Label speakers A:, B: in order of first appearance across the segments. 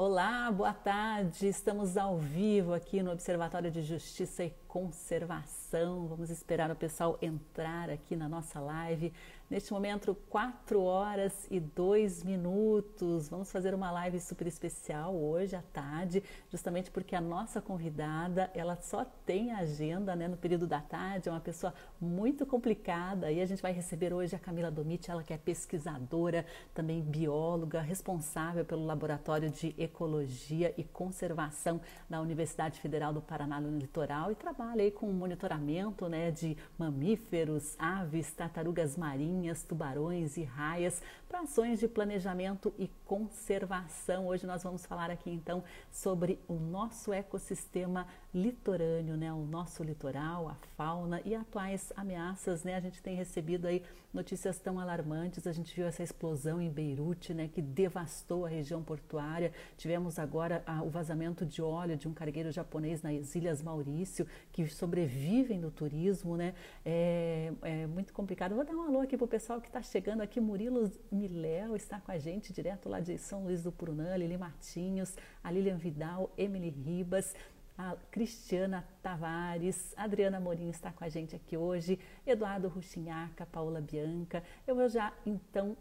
A: Olá, boa tarde. Estamos ao vivo aqui no Observatório de Justiça e Conservação. Vamos esperar o pessoal entrar aqui na nossa live. Neste momento, 4 horas e 2 minutos. Vamos fazer uma live super especial hoje à tarde, justamente porque a nossa convidada, ela só tem agenda né, no período da tarde, é uma pessoa muito complicada. E a gente vai receber hoje a Camila Domit, ela que é pesquisadora, também bióloga, responsável pelo Laboratório de Ecologia e Conservação da Universidade Federal do Paraná no Litoral e trabalha aí com monitoramento né, de mamíferos, aves, tartarugas marinhas marinhas, tubarões e raias para ações de planejamento e conservação. Hoje nós vamos falar aqui então sobre o nosso ecossistema litorâneo, né, o nosso litoral, a fauna e atuais ameaças, né? A gente tem recebido aí notícias tão alarmantes. A gente viu essa explosão em Beirute, né, que devastou a região portuária. Tivemos agora ah, o vazamento de óleo de um cargueiro japonês nas Ilhas Maurício, que sobrevivem no turismo, né? É, é muito complicado. Vou dar um alô aqui para o pessoal que está chegando aqui. Murilo Miléo está com a gente direto lá de São Luís do Purunã, Lili Martinhos, a Lilian Vidal, Emily Ribas a Cristiana Tavares, Adriana Morinho está com a gente aqui hoje, Eduardo Ruchinhaca, Paula Bianca. Eu vou já então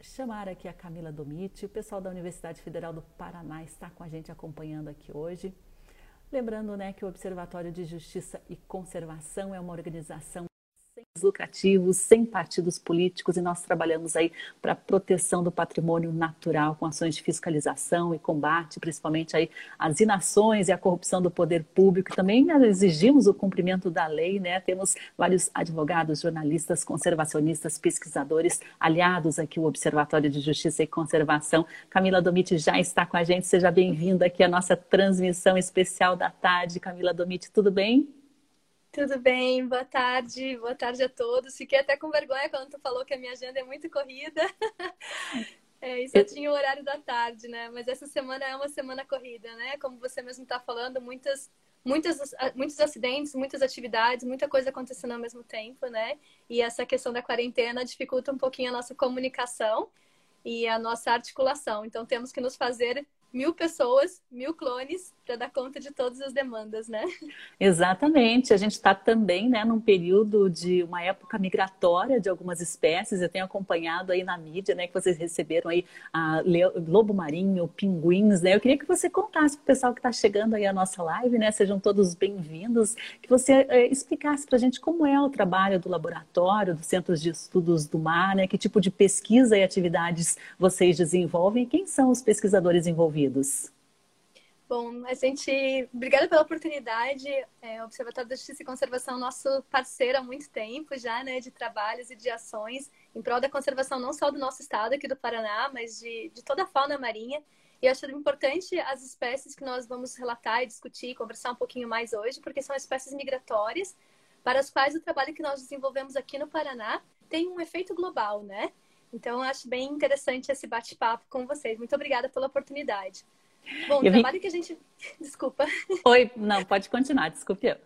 A: chamar aqui a Camila Domiti, o pessoal da Universidade Federal do Paraná está com a gente acompanhando aqui hoje. Lembrando né, que o Observatório de Justiça e Conservação é uma organização lucrativos, sem partidos políticos, e nós trabalhamos aí para a proteção do patrimônio natural, com ações de fiscalização e combate, principalmente aí às inações e a corrupção do poder público. Também exigimos o cumprimento da lei, né? Temos vários advogados, jornalistas, conservacionistas, pesquisadores, aliados aqui ao Observatório de Justiça e Conservação. Camila Domiti já está com a gente, seja bem-vinda aqui à nossa transmissão especial da tarde. Camila Domiti, tudo bem?
B: Tudo bem, boa tarde, boa tarde a todos. Fiquei até com vergonha quando tu falou que a minha agenda é muito corrida. É, isso eu tinha o horário da tarde, né? Mas essa semana é uma semana corrida, né? Como você mesmo está falando, muitas, muitas, muitos acidentes, muitas atividades, muita coisa acontecendo ao mesmo tempo, né? E essa questão da quarentena dificulta um pouquinho a nossa comunicação e a nossa articulação. Então temos que nos fazer mil pessoas, mil clones para dar conta de todas as demandas, né?
A: Exatamente. A gente está também, né, num período de uma época migratória de algumas espécies. Eu tenho acompanhado aí na mídia, né, que vocês receberam aí a lobo marinho, pinguins, né? Eu queria que você contasse para o pessoal que está chegando aí a nossa live, né? Sejam todos bem-vindos. Que você é, explicasse para a gente como é o trabalho do laboratório, dos centros de estudos do mar, né? Que tipo de pesquisa e atividades vocês desenvolvem? E quem são os pesquisadores envolvidos?
B: Bom, a gente, obrigada pela oportunidade. É, o Observatório da Justiça e Conservação nosso parceiro há muito tempo já, né, de trabalhos e de ações em prol da conservação não só do nosso estado aqui do Paraná, mas de, de toda a fauna marinha. E eu acho importante as espécies que nós vamos relatar e discutir, conversar um pouquinho mais hoje, porque são espécies migratórias para as quais o trabalho que nós desenvolvemos aqui no Paraná tem um efeito global, né? Então, eu acho bem interessante esse bate-papo com vocês. Muito obrigada pela oportunidade. Bom, o trabalho que a gente. Desculpa.
A: Oi, não, pode continuar, desculpe eu.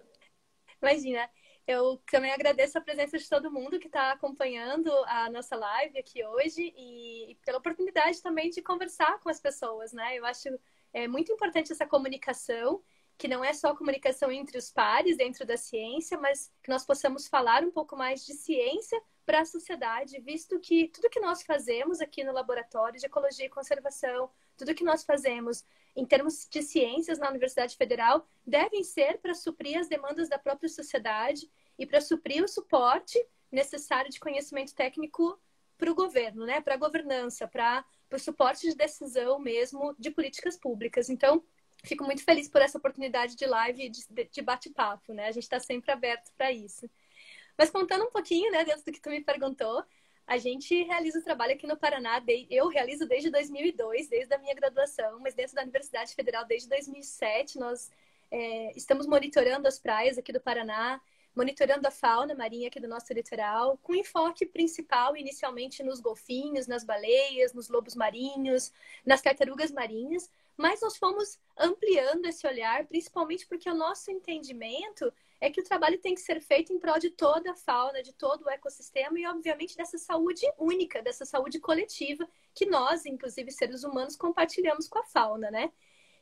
B: Imagina. Eu também agradeço a presença de todo mundo que está acompanhando a nossa live aqui hoje e pela oportunidade também de conversar com as pessoas, né? Eu acho é muito importante essa comunicação, que não é só comunicação entre os pares dentro da ciência, mas que nós possamos falar um pouco mais de ciência para a sociedade, visto que tudo que nós fazemos aqui no laboratório de ecologia e conservação, tudo que nós fazemos em termos de ciências na Universidade Federal devem ser para suprir as demandas da própria sociedade e para suprir o suporte necessário de conhecimento técnico para o governo, né? para a governança, para o suporte de decisão mesmo de políticas públicas. Então, fico muito feliz por essa oportunidade de live de, de bate-papo. Né? A gente está sempre aberto para isso. Mas contando um pouquinho, né, dentro do que tu me perguntou, a gente realiza o trabalho aqui no Paraná, eu realizo desde 2002, desde a minha graduação, mas dentro da Universidade Federal desde 2007, nós é, estamos monitorando as praias aqui do Paraná, monitorando a fauna marinha aqui do nosso litoral, com enfoque principal inicialmente nos golfinhos, nas baleias, nos lobos marinhos, nas tartarugas marinhas, mas nós fomos ampliando esse olhar, principalmente porque o nosso entendimento é que o trabalho tem que ser feito em prol de toda a fauna, de todo o ecossistema e, obviamente, dessa saúde única, dessa saúde coletiva que nós, inclusive seres humanos, compartilhamos com a fauna, né?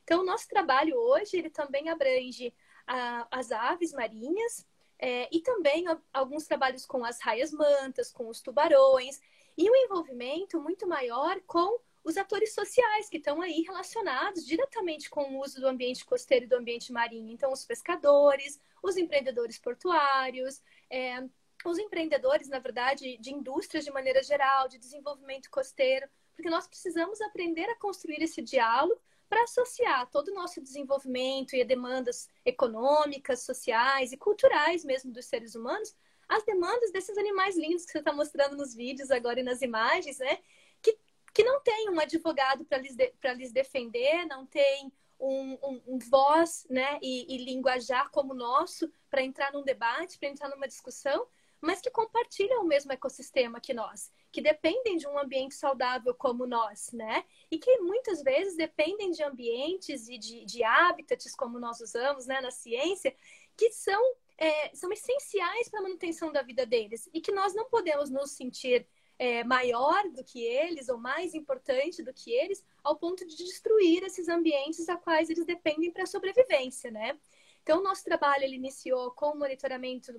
B: Então, o nosso trabalho hoje, ele também abrange a, as aves marinhas é, e também alguns trabalhos com as raias mantas, com os tubarões e um envolvimento muito maior com os atores sociais que estão aí relacionados diretamente com o uso do ambiente costeiro e do ambiente marinho. Então, os pescadores, os empreendedores portuários, é, os empreendedores, na verdade, de indústrias de maneira geral, de desenvolvimento costeiro, porque nós precisamos aprender a construir esse diálogo para associar todo o nosso desenvolvimento e demandas econômicas, sociais e culturais mesmo dos seres humanos, as demandas desses animais lindos que você está mostrando nos vídeos agora e nas imagens, né? Que não tem um advogado para lhes, de, lhes defender, não tem um, um, um voz né, e, e linguajar como o nosso para entrar num debate, para entrar numa discussão, mas que compartilham o mesmo ecossistema que nós, que dependem de um ambiente saudável como nós, né? E que muitas vezes dependem de ambientes e de, de hábitats, como nós usamos né, na ciência, que são, é, são essenciais para a manutenção da vida deles e que nós não podemos nos sentir é, maior do que eles ou mais importante do que eles, ao ponto de destruir esses ambientes a quais eles dependem para a sobrevivência, né? Então, o nosso trabalho ele iniciou com o monitoramento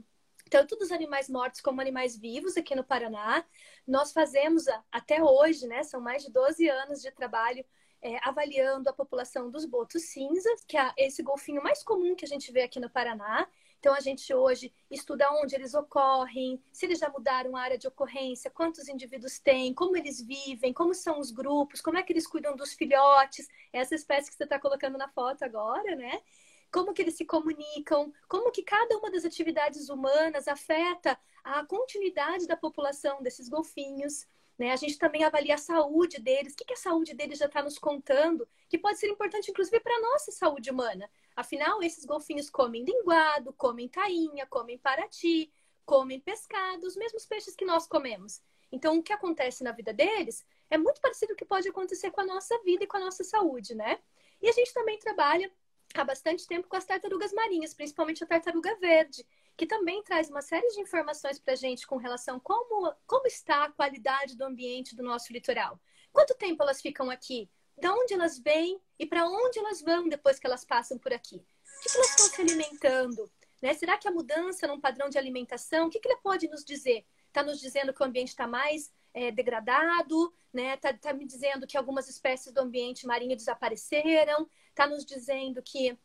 B: tanto dos animais mortos como animais vivos aqui no Paraná. Nós fazemos até hoje, né? São mais de 12 anos de trabalho é, avaliando a população dos botos cinzas, que é esse golfinho mais comum que a gente vê aqui no Paraná. Então, a gente hoje estuda onde eles ocorrem, se eles já mudaram a área de ocorrência, quantos indivíduos têm, como eles vivem, como são os grupos, como é que eles cuidam dos filhotes, essa espécie que você está colocando na foto agora, né? Como que eles se comunicam, como que cada uma das atividades humanas afeta a continuidade da população desses golfinhos. Né? A gente também avalia a saúde deles, o que, que a saúde deles já está nos contando, que pode ser importante, inclusive, para a nossa saúde humana. Afinal, esses golfinhos comem linguado, comem tainha, comem parati, comem pescado, os mesmos peixes que nós comemos. Então, o que acontece na vida deles é muito parecido com o que pode acontecer com a nossa vida e com a nossa saúde, né? E a gente também trabalha há bastante tempo com as tartarugas marinhas, principalmente a tartaruga verde, que também traz uma série de informações para a gente com relação a como, como está a qualidade do ambiente do nosso litoral. Quanto tempo elas ficam aqui? de onde elas vêm e para onde elas vão depois que elas passam por aqui. O que, que elas estão se alimentando? Né? Será que a mudança num padrão de alimentação, o que, que ele pode nos dizer? Está nos dizendo que o ambiente está mais é, degradado, né? Tá, tá, me dizendo que algumas espécies do ambiente marinho desapareceram, está nos dizendo que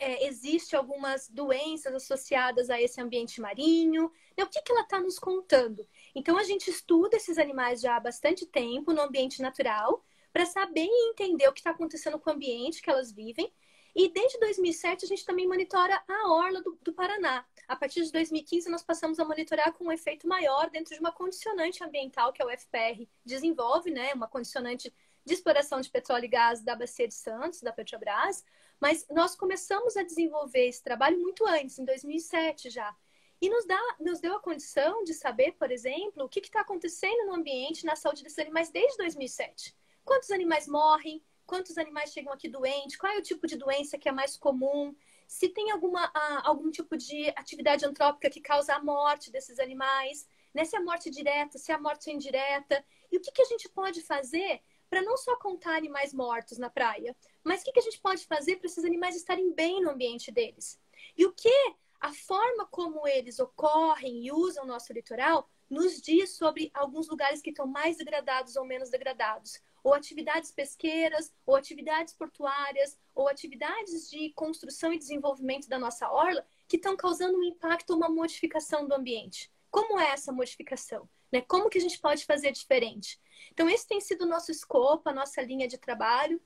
B: é, existe algumas doenças associadas a esse ambiente marinho. Né? O que, que ela está nos contando? Então a gente estuda esses animais já há bastante tempo no ambiente natural para saber e entender o que está acontecendo com o ambiente que elas vivem. E desde 2007 a gente também monitora a orla do, do, Paraná. A partir de 2015 nós passamos a monitorar com um efeito maior dentro de uma condicionante ambiental que a UFPR desenvolve, né? Uma condicionante de exploração de petróleo e gás da Bacia de Santos, da Petrobras. Mas nós começamos a desenvolver esse trabalho muito antes, em 2007 já. E nos, dá, nos deu a condição de saber, por exemplo, o que está acontecendo no ambiente, na saúde desses animais desde 2007. Quantos animais morrem? Quantos animais chegam aqui doentes? Qual é o tipo de doença que é mais comum? Se tem alguma, algum tipo de atividade antrópica que causa a morte desses animais? Né? Se é morte direta, se é morte indireta? E o que, que a gente pode fazer para não só contar animais mortos na praia, mas o que, que a gente pode fazer para esses animais estarem bem no ambiente deles? E o que a forma como eles ocorrem e usam o nosso litoral nos diz sobre alguns lugares que estão mais degradados ou menos degradados ou atividades pesqueiras, ou atividades portuárias, ou atividades de construção e desenvolvimento da nossa orla que estão causando um impacto ou uma modificação do ambiente. Como é essa modificação? Né? Como que a gente pode fazer diferente? Então, esse tem sido o nosso escopo, a nossa linha de trabalho.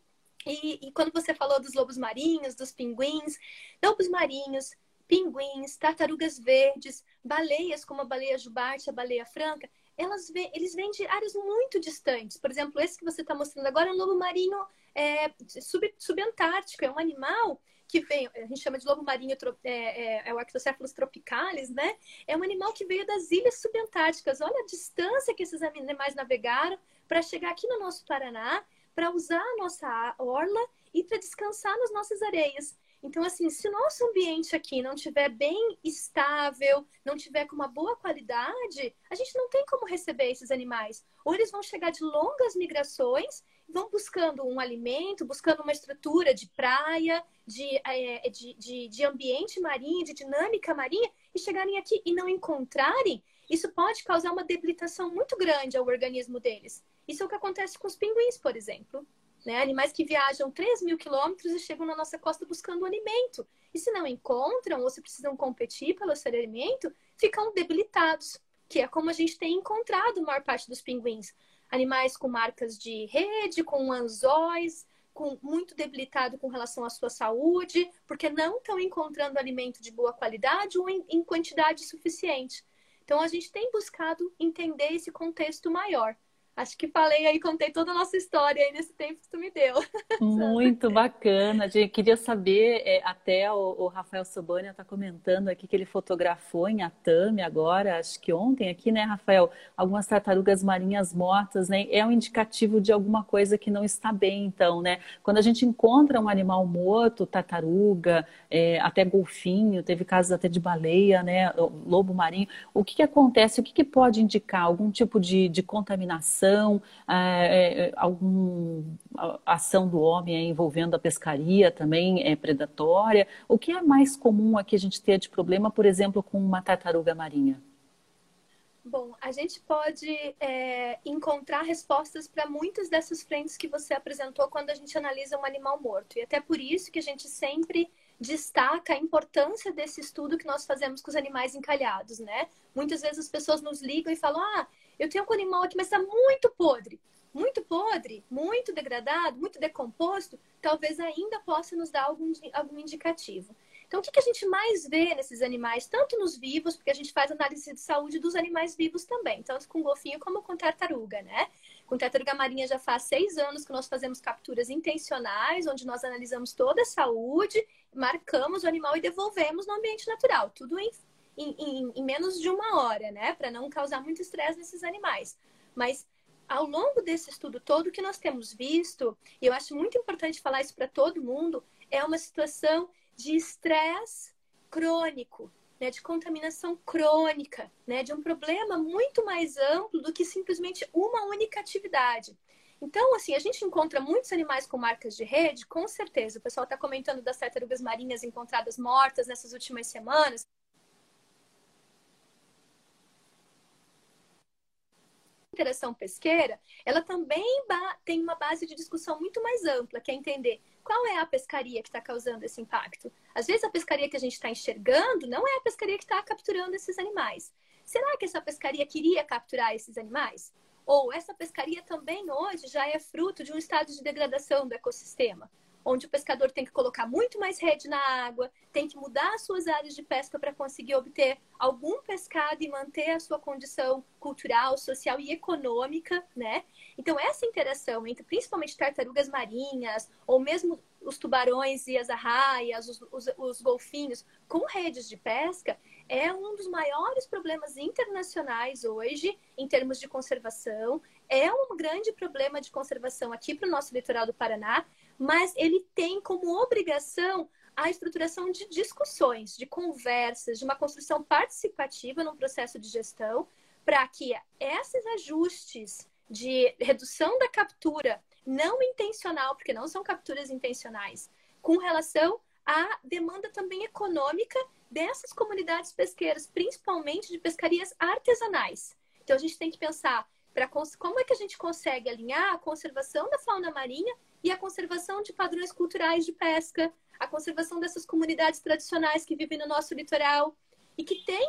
B: E, e quando você falou dos lobos marinhos, dos pinguins, lobos marinhos, pinguins, tartarugas verdes, baleias como a baleia jubarte, a baleia franca, elas vê, eles vêm de áreas muito distantes. Por exemplo, esse que você está mostrando agora é um lobo marinho é, sub, subantártico, é um animal que vem, a gente chama de lobo marinho, é, é, é o Arctocephalus tropicalis, né? É um animal que veio das ilhas subantárticas. Olha a distância que esses animais navegaram para chegar aqui no nosso Paraná, para usar a nossa orla e para descansar nas nossas areias. Então, assim, se o nosso ambiente aqui não tiver bem estável, não tiver com uma boa qualidade, a gente não tem como receber esses animais. Ou eles vão chegar de longas migrações, vão buscando um alimento, buscando uma estrutura de praia, de, é, de, de, de ambiente marinho, de dinâmica marinha, e chegarem aqui e não encontrarem, isso pode causar uma debilitação muito grande ao organismo deles. Isso é o que acontece com os pinguins, por exemplo. Né? Animais que viajam 3 mil quilômetros e chegam na nossa costa buscando alimento. E se não encontram, ou se precisam competir pelo seu alimento, ficam debilitados, que é como a gente tem encontrado a maior parte dos pinguins. Animais com marcas de rede, com anzóis, com, muito debilitado com relação à sua saúde, porque não estão encontrando alimento de boa qualidade ou em, em quantidade suficiente. Então, a gente tem buscado entender esse contexto maior. Acho que falei aí, contei toda a nossa história aí nesse tempo que tu me deu.
A: Muito bacana. gente queria saber, é, até o, o Rafael Sobania está comentando aqui que ele fotografou em Atami agora, acho que ontem aqui, né, Rafael? Algumas tartarugas marinhas mortas, né? É um indicativo de alguma coisa que não está bem, então, né? Quando a gente encontra um animal morto, tartaruga, é, até golfinho, teve casos até de baleia, né? Lobo marinho. O que, que acontece? O que, que pode indicar? Algum tipo de, de contaminação? Ação, é, é, alguma ação do homem envolvendo a pescaria também é predatória? O que é mais comum aqui a gente ter de problema, por exemplo, com uma tartaruga marinha?
B: Bom, a gente pode é, encontrar respostas para muitas dessas frentes que você apresentou quando a gente analisa um animal morto. E até por isso que a gente sempre destaca a importância desse estudo que nós fazemos com os animais encalhados, né? Muitas vezes as pessoas nos ligam e falam: ah, eu tenho um animal aqui, mas está muito podre. Muito podre, muito degradado, muito decomposto, talvez ainda possa nos dar algum, algum indicativo. Então, o que, que a gente mais vê nesses animais, tanto nos vivos, porque a gente faz análise de saúde dos animais vivos também, tanto com golfinho como com tartaruga, né? Com tartaruga marinha já faz seis anos que nós fazemos capturas intencionais, onde nós analisamos toda a saúde, marcamos o animal e devolvemos no ambiente natural, tudo em em, em, em menos de uma hora, né? Para não causar muito estresse nesses animais. Mas ao longo desse estudo todo que nós temos visto, e eu acho muito importante falar isso para todo mundo, é uma situação de estresse crônico, né, de contaminação crônica, né, de um problema muito mais amplo do que simplesmente uma única atividade. Então, assim, a gente encontra muitos animais com marcas de rede, com certeza. O pessoal está comentando das tartarugas marinhas encontradas mortas nessas últimas semanas. Interação pesqueira, ela também tem uma base de discussão muito mais ampla, que é entender qual é a pescaria que está causando esse impacto. Às vezes, a pescaria que a gente está enxergando não é a pescaria que está capturando esses animais. Será que essa pescaria queria capturar esses animais? Ou essa pescaria também hoje já é fruto de um estado de degradação do ecossistema? Onde o pescador tem que colocar muito mais rede na água, tem que mudar as suas áreas de pesca para conseguir obter algum pescado e manter a sua condição cultural, social e econômica, né? Então essa interação entre principalmente tartarugas marinhas ou mesmo os tubarões e as arraias, os, os, os golfinhos com redes de pesca é um dos maiores problemas internacionais hoje em termos de conservação. É um grande problema de conservação aqui para o nosso litoral do Paraná mas ele tem como obrigação a estruturação de discussões, de conversas, de uma construção participativa no processo de gestão, para que esses ajustes de redução da captura não intencional, porque não são capturas intencionais, com relação à demanda também econômica dessas comunidades pesqueiras, principalmente de pescarias artesanais. Então a gente tem que pensar para como é que a gente consegue alinhar a conservação da fauna marinha e a conservação de padrões culturais de pesca, a conservação dessas comunidades tradicionais que vivem no nosso litoral e que tem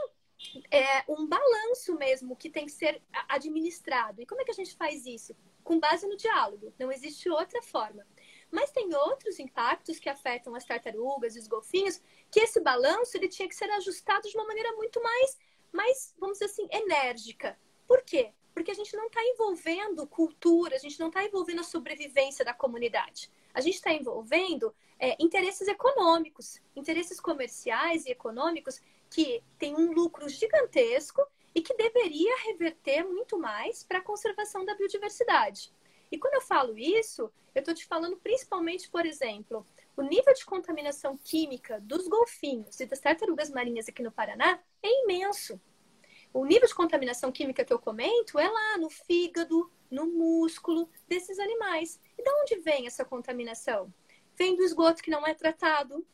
B: é, um balanço mesmo que tem que ser administrado. E como é que a gente faz isso? Com base no diálogo. Não existe outra forma. Mas tem outros impactos que afetam as tartarugas e os golfinhos, que esse balanço ele tinha que ser ajustado de uma maneira muito mais, mais vamos dizer assim, enérgica. Por quê? Porque a gente não está envolvendo cultura, a gente não está envolvendo a sobrevivência da comunidade. A gente está envolvendo é, interesses econômicos, interesses comerciais e econômicos que têm um lucro gigantesco e que deveria reverter muito mais para a conservação da biodiversidade. E quando eu falo isso, eu estou te falando principalmente, por exemplo, o nível de contaminação química dos golfinhos e das tartarugas marinhas aqui no Paraná é imenso. O nível de contaminação química que eu comento é lá no fígado, no músculo desses animais. E de onde vem essa contaminação? Vem do esgoto que não é tratado,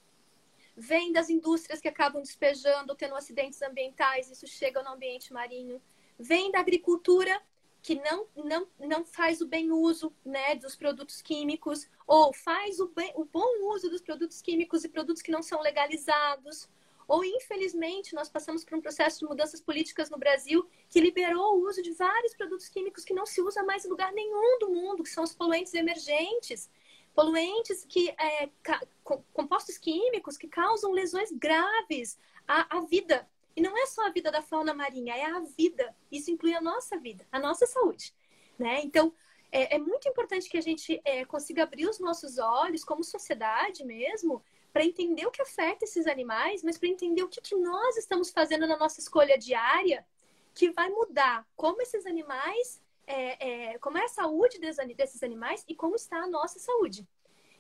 B: vem das indústrias que acabam despejando, tendo acidentes ambientais, isso chega no ambiente marinho, vem da agricultura que não, não, não faz o bem uso né, dos produtos químicos, ou faz o, bem, o bom uso dos produtos químicos e produtos que não são legalizados, ou infelizmente nós passamos por um processo de mudanças políticas no Brasil que liberou o uso de vários produtos químicos que não se usa mais em lugar nenhum do mundo, que são os poluentes emergentes, poluentes que é, compostos químicos que causam lesões graves à, à vida e não é só a vida da fauna marinha, é a vida. Isso inclui a nossa vida, a nossa saúde. Né? Então, é, é muito importante que a gente é, consiga abrir os nossos olhos, como sociedade mesmo, para entender o que afeta esses animais, mas para entender o que, que nós estamos fazendo na nossa escolha diária que vai mudar como esses animais, é, é, como é a saúde desses animais e como está a nossa saúde.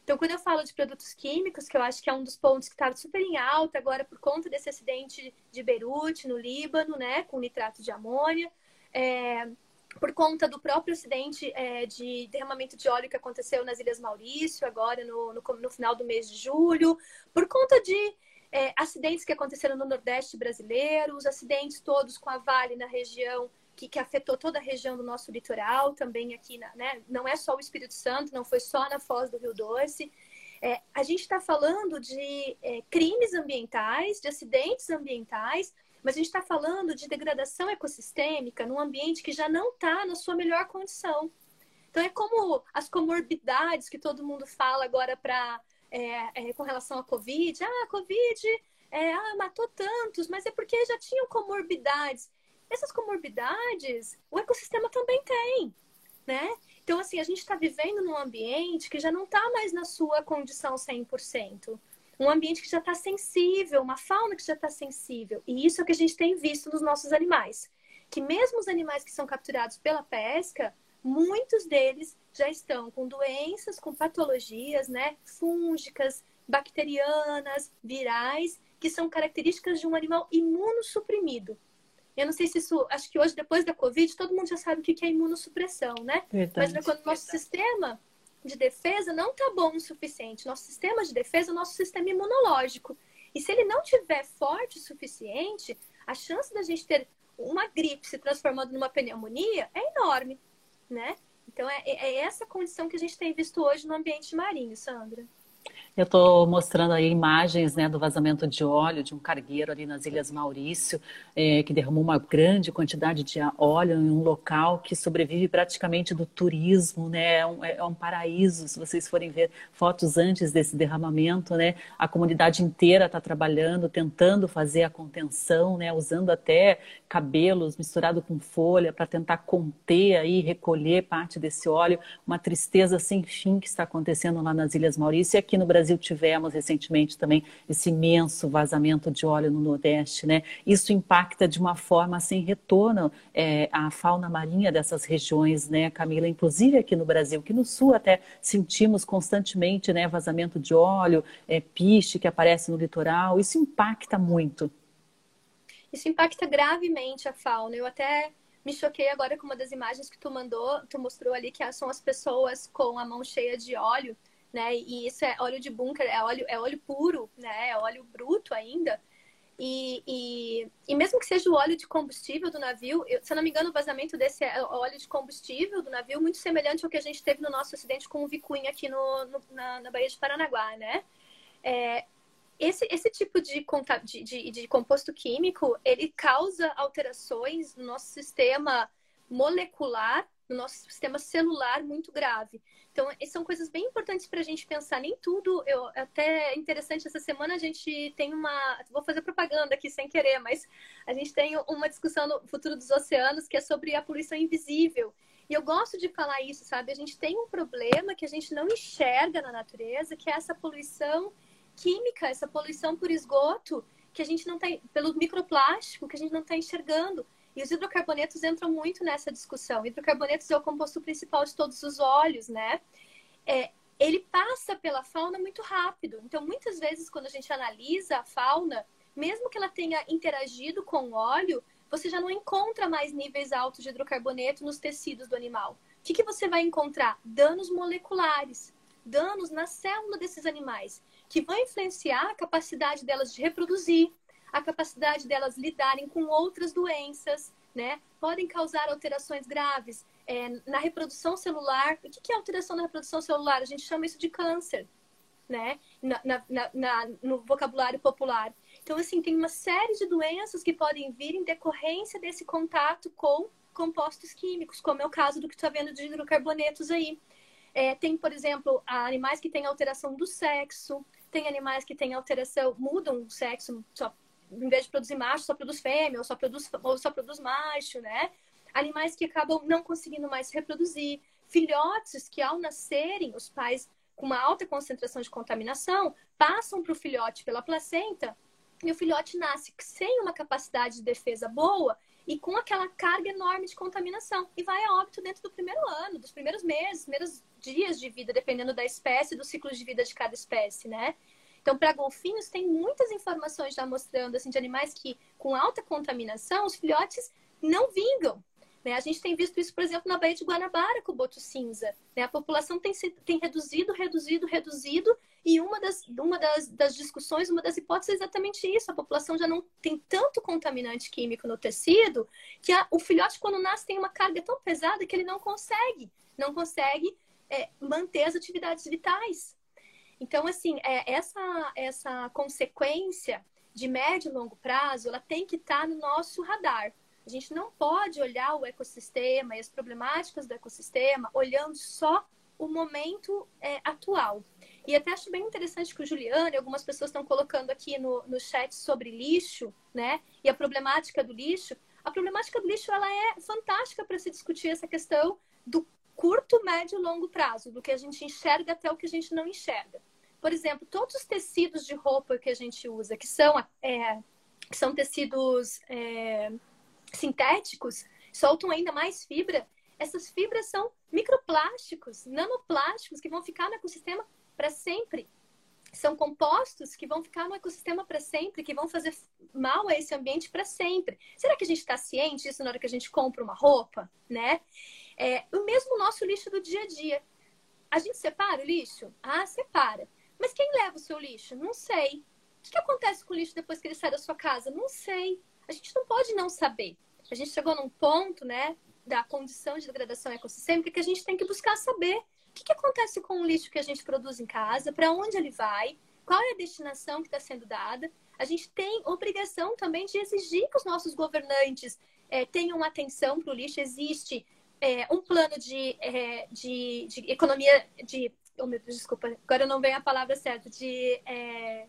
B: Então, quando eu falo de produtos químicos, que eu acho que é um dos pontos que está super em alta agora por conta desse acidente de Beirute, no Líbano, né, com nitrato de amônia, é, por conta do próprio acidente é, de derramamento de óleo que aconteceu nas Ilhas Maurício, agora no, no, no final do mês de julho, por conta de é, acidentes que aconteceram no Nordeste brasileiro, os acidentes todos com a Vale na região que, que, afetou toda a região do nosso litoral, também aqui, na, né? não é só o Espírito Santo, não foi só na foz do Rio Doce. É, a gente está falando de é, crimes ambientais, de acidentes ambientais, mas a gente está falando de degradação ecossistêmica num ambiente que já não está na sua melhor condição. Então, é como as comorbidades que todo mundo fala agora para é, é, com relação à Covid. Ah, a Covid é, ah, matou tantos, mas é porque já tinham comorbidades essas comorbidades o ecossistema também tem, né? Então, assim, a gente está vivendo num ambiente que já não está mais na sua condição 100%. Um ambiente que já está sensível, uma fauna que já está sensível. E isso é o que a gente tem visto nos nossos animais. Que mesmo os animais que são capturados pela pesca, muitos deles já estão com doenças, com patologias, né? Fúngicas, bacterianas, virais, que são características de um animal imunossuprimido. Eu não sei se isso. Acho que hoje, depois da Covid, todo mundo já sabe o que é imunossupressão, né? Verdade. Mas quando o nosso sistema de defesa não está bom o suficiente, nosso sistema de defesa é o nosso sistema imunológico. E se ele não tiver forte o suficiente, a chance da gente ter uma gripe se transformando numa pneumonia é enorme, né? Então é, é essa condição que a gente tem visto hoje no ambiente marinho, Sandra.
A: Eu estou mostrando aí imagens né, do vazamento de óleo de um cargueiro ali nas Ilhas Maurício, é, que derramou uma grande quantidade de óleo em um local que sobrevive praticamente do turismo, né? É um, é um paraíso, se vocês forem ver fotos antes desse derramamento, né? A comunidade inteira está trabalhando, tentando fazer a contenção, né? Usando até cabelos misturado com folha para tentar conter aí, recolher parte desse óleo. Uma tristeza sem fim que está acontecendo lá nas Ilhas Maurício e aqui no Brasil Brasil tivemos recentemente também esse imenso vazamento de óleo no Nordeste, né? Isso impacta de uma forma sem retorno é, a fauna marinha dessas regiões, né, Camila? Inclusive aqui no Brasil, que no Sul até sentimos constantemente, né, vazamento de óleo, é, piche que aparece no litoral. Isso impacta muito.
B: Isso impacta gravemente a fauna. Eu até me choquei agora com uma das imagens que tu mandou, tu mostrou ali que são as pessoas com a mão cheia de óleo né? E isso é óleo de bunker, é óleo, é óleo puro, né? É óleo bruto ainda. E, e, e, mesmo que seja o óleo de combustível do navio, eu, se eu não me engano, o vazamento desse é óleo de combustível do navio muito semelhante ao que a gente teve no nosso acidente com o Vicunha aqui no, no na, na Baía de Paranaguá, né? É, esse, esse tipo de, de, de, de composto químico, ele causa alterações no nosso sistema molecular, no nosso sistema celular muito grave. Então, são coisas bem importantes para a gente pensar. Nem tudo, eu até é interessante, essa semana a gente tem uma. Vou fazer propaganda aqui sem querer, mas a gente tem uma discussão no futuro dos oceanos que é sobre a poluição invisível. E eu gosto de falar isso, sabe? A gente tem um problema que a gente não enxerga na natureza, que é essa poluição química, essa poluição por esgoto, que a gente não tem, pelo microplástico, que a gente não está enxergando. E os hidrocarbonetos entram muito nessa discussão. Hidrocarbonetos é o composto principal de todos os óleos, né? É, ele passa pela fauna muito rápido. Então, muitas vezes, quando a gente analisa a fauna, mesmo que ela tenha interagido com o óleo, você já não encontra mais níveis altos de hidrocarboneto nos tecidos do animal. O que, que você vai encontrar? Danos moleculares, danos na célula desses animais, que vão influenciar a capacidade delas de reproduzir, a capacidade delas lidarem com outras doenças, né? Podem causar alterações graves é, na reprodução celular. O que é alteração na reprodução celular? A gente chama isso de câncer, né? Na, na, na, no vocabulário popular. Então, assim, tem uma série de doenças que podem vir em decorrência desse contato com compostos químicos, como é o caso do que está vendo de hidrocarbonetos aí. É, tem, por exemplo, animais que têm alteração do sexo, tem animais que têm alteração, mudam o sexo, só, em vez de produzir macho, só produz fêmea, ou só produz, ou só produz macho, né? Animais que acabam não conseguindo mais reproduzir, filhotes que ao nascerem, os pais com uma alta concentração de contaminação, passam para o filhote pela placenta e o filhote nasce sem uma capacidade de defesa boa e com aquela carga enorme de contaminação e vai a óbito dentro do primeiro ano, dos primeiros meses, primeiros dias de vida, dependendo da espécie, do ciclo de vida de cada espécie, né? Então, para golfinhos, tem muitas informações já mostrando assim, de animais que, com alta contaminação, os filhotes não vingam. Né? A gente tem visto isso, por exemplo, na Baía de Guanabara com o boto cinza. Né? A população tem, tem reduzido, reduzido, reduzido, e uma, das, uma das, das discussões, uma das hipóteses é exatamente isso. A população já não tem tanto contaminante químico no tecido que a, o filhote, quando nasce, tem uma carga tão pesada que ele não consegue, não consegue é, manter as atividades vitais. Então, assim, é, essa, essa consequência de médio e longo prazo, ela tem que estar tá no nosso radar. A gente não pode olhar o ecossistema e as problemáticas do ecossistema olhando só o momento é, atual. E até acho bem interessante que o Juliano e algumas pessoas estão colocando aqui no, no chat sobre lixo, né? E a problemática do lixo. A problemática do lixo ela é fantástica para se discutir essa questão do curto, médio e longo prazo, do que a gente enxerga até o que a gente não enxerga. Por exemplo, todos os tecidos de roupa que a gente usa, que são, é, que são tecidos é, sintéticos, soltam ainda mais fibra. Essas fibras são microplásticos, nanoplásticos que vão ficar no ecossistema para sempre. São compostos que vão ficar no ecossistema para sempre, que vão fazer mal a esse ambiente para sempre. Será que a gente está ciente disso na hora que a gente compra uma roupa, né? É, o mesmo nosso lixo do dia a dia. A gente separa o lixo? Ah, separa. Mas quem leva o seu lixo? Não sei. O que acontece com o lixo depois que ele sai da sua casa? Não sei. A gente não pode não saber. A gente chegou num ponto, né, da condição de degradação ecossistêmica que a gente tem que buscar saber o que, que acontece com o lixo que a gente produz em casa, para onde ele vai, qual é a destinação que está sendo dada. A gente tem obrigação também de exigir que os nossos governantes é, tenham atenção para o lixo. Existe é, um plano de, é, de, de, economia, de. Oh, meu Deus, desculpa, agora não vem a palavra certa, de. É,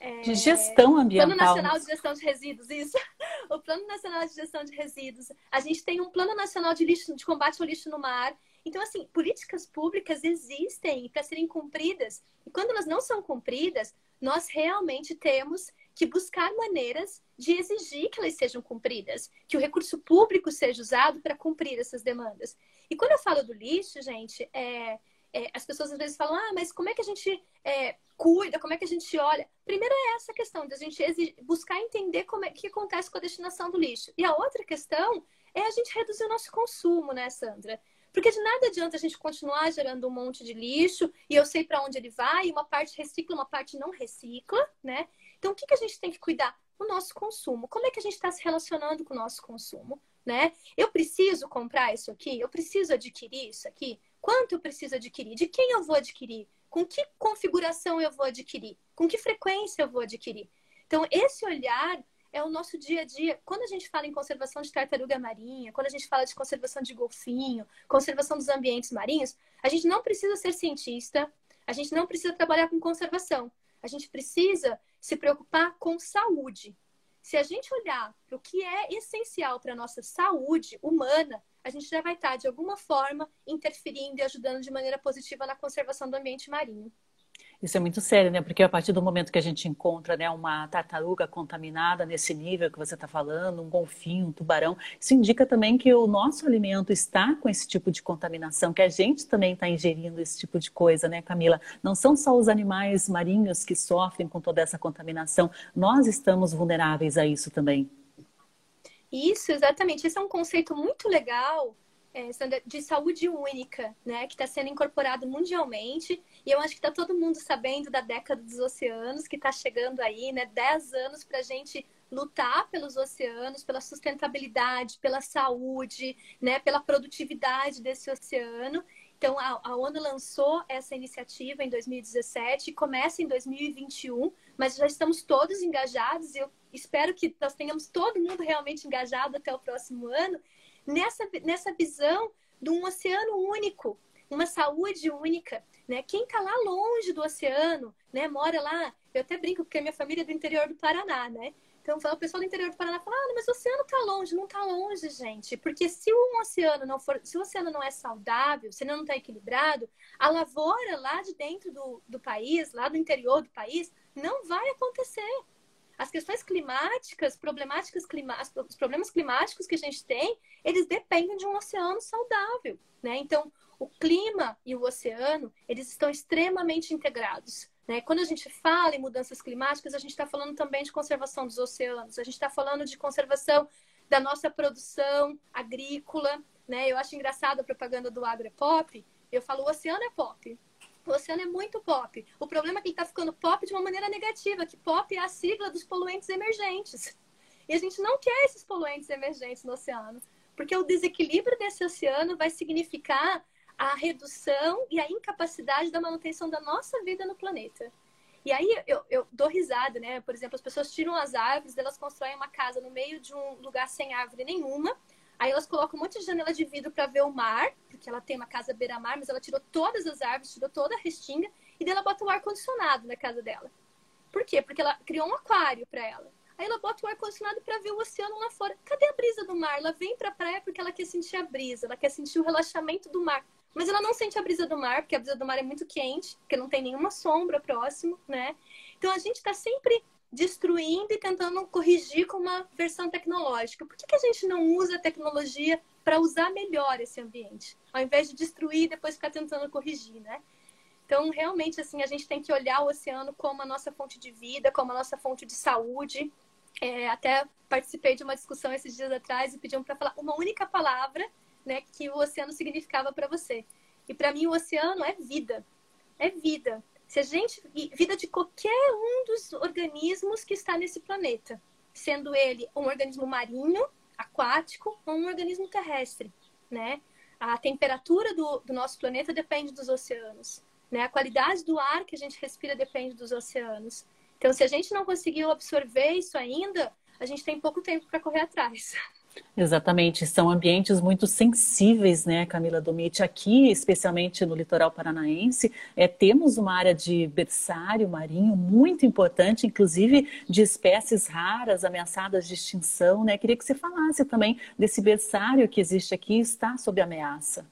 A: é, de gestão ambiental.
B: Plano Nacional de Gestão de Resíduos, isso. O Plano Nacional de Gestão de Resíduos. A gente tem um Plano Nacional de, lixo, de Combate ao Lixo no Mar. Então, assim, políticas públicas existem para serem cumpridas. E quando elas não são cumpridas, nós realmente temos que buscar maneiras de exigir que elas sejam cumpridas, que o recurso público seja usado para cumprir essas demandas. E quando eu falo do lixo, gente, é, é, as pessoas às vezes falam, ah, mas como é que a gente é, cuida, como é que a gente olha? Primeiro é essa questão de a gente buscar entender como é que acontece com a destinação do lixo. E a outra questão é a gente reduzir o nosso consumo, né, Sandra? Porque de nada adianta a gente continuar gerando um monte de lixo e eu sei para onde ele vai, uma parte recicla, uma parte não recicla, né? Então, o que, que a gente tem que cuidar? O nosso consumo. Como é que a gente está se relacionando com o nosso consumo? Né? Eu preciso comprar isso aqui? Eu preciso adquirir isso aqui? Quanto eu preciso adquirir? De quem eu vou adquirir? Com que configuração eu vou adquirir? Com que frequência eu vou adquirir? Então, esse olhar é o nosso dia a dia. Quando a gente fala em conservação de tartaruga marinha, quando a gente fala de conservação de golfinho, conservação dos ambientes marinhos, a gente não precisa ser cientista, a gente não precisa trabalhar com conservação. A gente precisa se preocupar com saúde. Se a gente olhar para o que é essencial para a nossa saúde humana, a gente já vai estar, de alguma forma, interferindo e ajudando de maneira positiva na conservação do ambiente marinho.
A: Isso é muito sério, né? Porque a partir do momento que a gente encontra né, uma tartaruga contaminada nesse nível que você está falando, um golfinho, um tubarão, isso indica também que o nosso alimento está com esse tipo de contaminação, que a gente também está ingerindo esse tipo de coisa, né, Camila? Não são só os animais marinhos que sofrem com toda essa contaminação, nós estamos vulneráveis a isso também.
B: Isso, exatamente. Esse é um conceito muito legal de saúde única, né, que está sendo incorporado mundialmente. E eu acho que está todo mundo sabendo da década dos oceanos, que está chegando aí, né, 10 anos para a gente lutar pelos oceanos, pela sustentabilidade, pela saúde, né, pela produtividade desse oceano. Então, a, a ONU lançou essa iniciativa em 2017 e começa em 2021, mas já estamos todos engajados. Eu espero que nós tenhamos todo mundo realmente engajado até o próximo ano nessa, nessa visão de um oceano único, uma saúde única, né? Quem está lá longe do oceano, né? Mora lá, eu até brinco porque a minha família é do interior do Paraná, né? Então, o pessoal do interior do Paraná fala, ah, mas o oceano está longe. Não está longe, gente. Porque se o oceano não for, se o oceano não é saudável, se ele não está equilibrado, a lavoura lá de dentro do, do país, lá do interior do país, não vai acontecer. As questões climáticas, problemáticas clima, os problemas climáticos que a gente tem, eles dependem de um oceano saudável, né? Então, o clima e o oceano, eles estão extremamente integrados. Né? Quando a gente fala em mudanças climáticas, a gente está falando também de conservação dos oceanos, a gente está falando de conservação da nossa produção agrícola. Né? Eu acho engraçado a propaganda do Agro é Pop. Eu falo, o oceano é pop. O oceano é muito pop. O problema é que ele está ficando pop de uma maneira negativa, que pop é a sigla dos poluentes emergentes. E a gente não quer esses poluentes emergentes no oceano, porque o desequilíbrio desse oceano vai significar a redução e a incapacidade da manutenção da nossa vida no planeta. E aí eu, eu, dou risada, né? Por exemplo, as pessoas tiram as árvores, elas constroem uma casa no meio de um lugar sem árvore nenhuma, Aí elas colocam um monte de janela de vidro para ver o mar, porque ela tem uma casa beira-mar, mas ela tirou todas as árvores, tirou toda a restinga, e daí ela bota o ar-condicionado na casa dela. Por quê? Porque ela criou um aquário para ela. Aí ela bota o ar-condicionado para ver o oceano lá fora. Cadê a brisa do mar? Ela vem para a praia porque ela quer sentir a brisa, ela quer sentir o relaxamento do mar. Mas ela não sente a brisa do mar, porque a brisa do mar é muito quente, porque não tem nenhuma sombra próximo, né? Então a gente está sempre destruindo e tentando corrigir com uma versão tecnológica. Por que, que a gente não usa a tecnologia para usar melhor esse ambiente, ao invés de destruir e depois ficar tentando corrigir, né? Então, realmente, assim, a gente tem que olhar o oceano como a nossa fonte de vida, como a nossa fonte de saúde. É, até participei de uma discussão esses dias atrás e pediam para falar uma única palavra, né, que o oceano significava para você. E para mim, o oceano é vida. É vida. Se a gente vida de qualquer um dos organismos que está nesse planeta, sendo ele um organismo marinho, aquático ou um organismo terrestre, né? A temperatura do, do nosso planeta depende dos oceanos, né? A qualidade do ar que a gente respira depende dos oceanos. Então, se a gente não conseguiu absorver isso ainda, a gente tem pouco tempo para correr atrás.
A: Exatamente, são ambientes muito sensíveis, né, Camila Domit? Aqui, especialmente no litoral paranaense, é, temos uma área de berçário marinho muito importante, inclusive de espécies raras, ameaçadas de extinção, né? Queria que você falasse também desse berçário que existe aqui e está sob ameaça.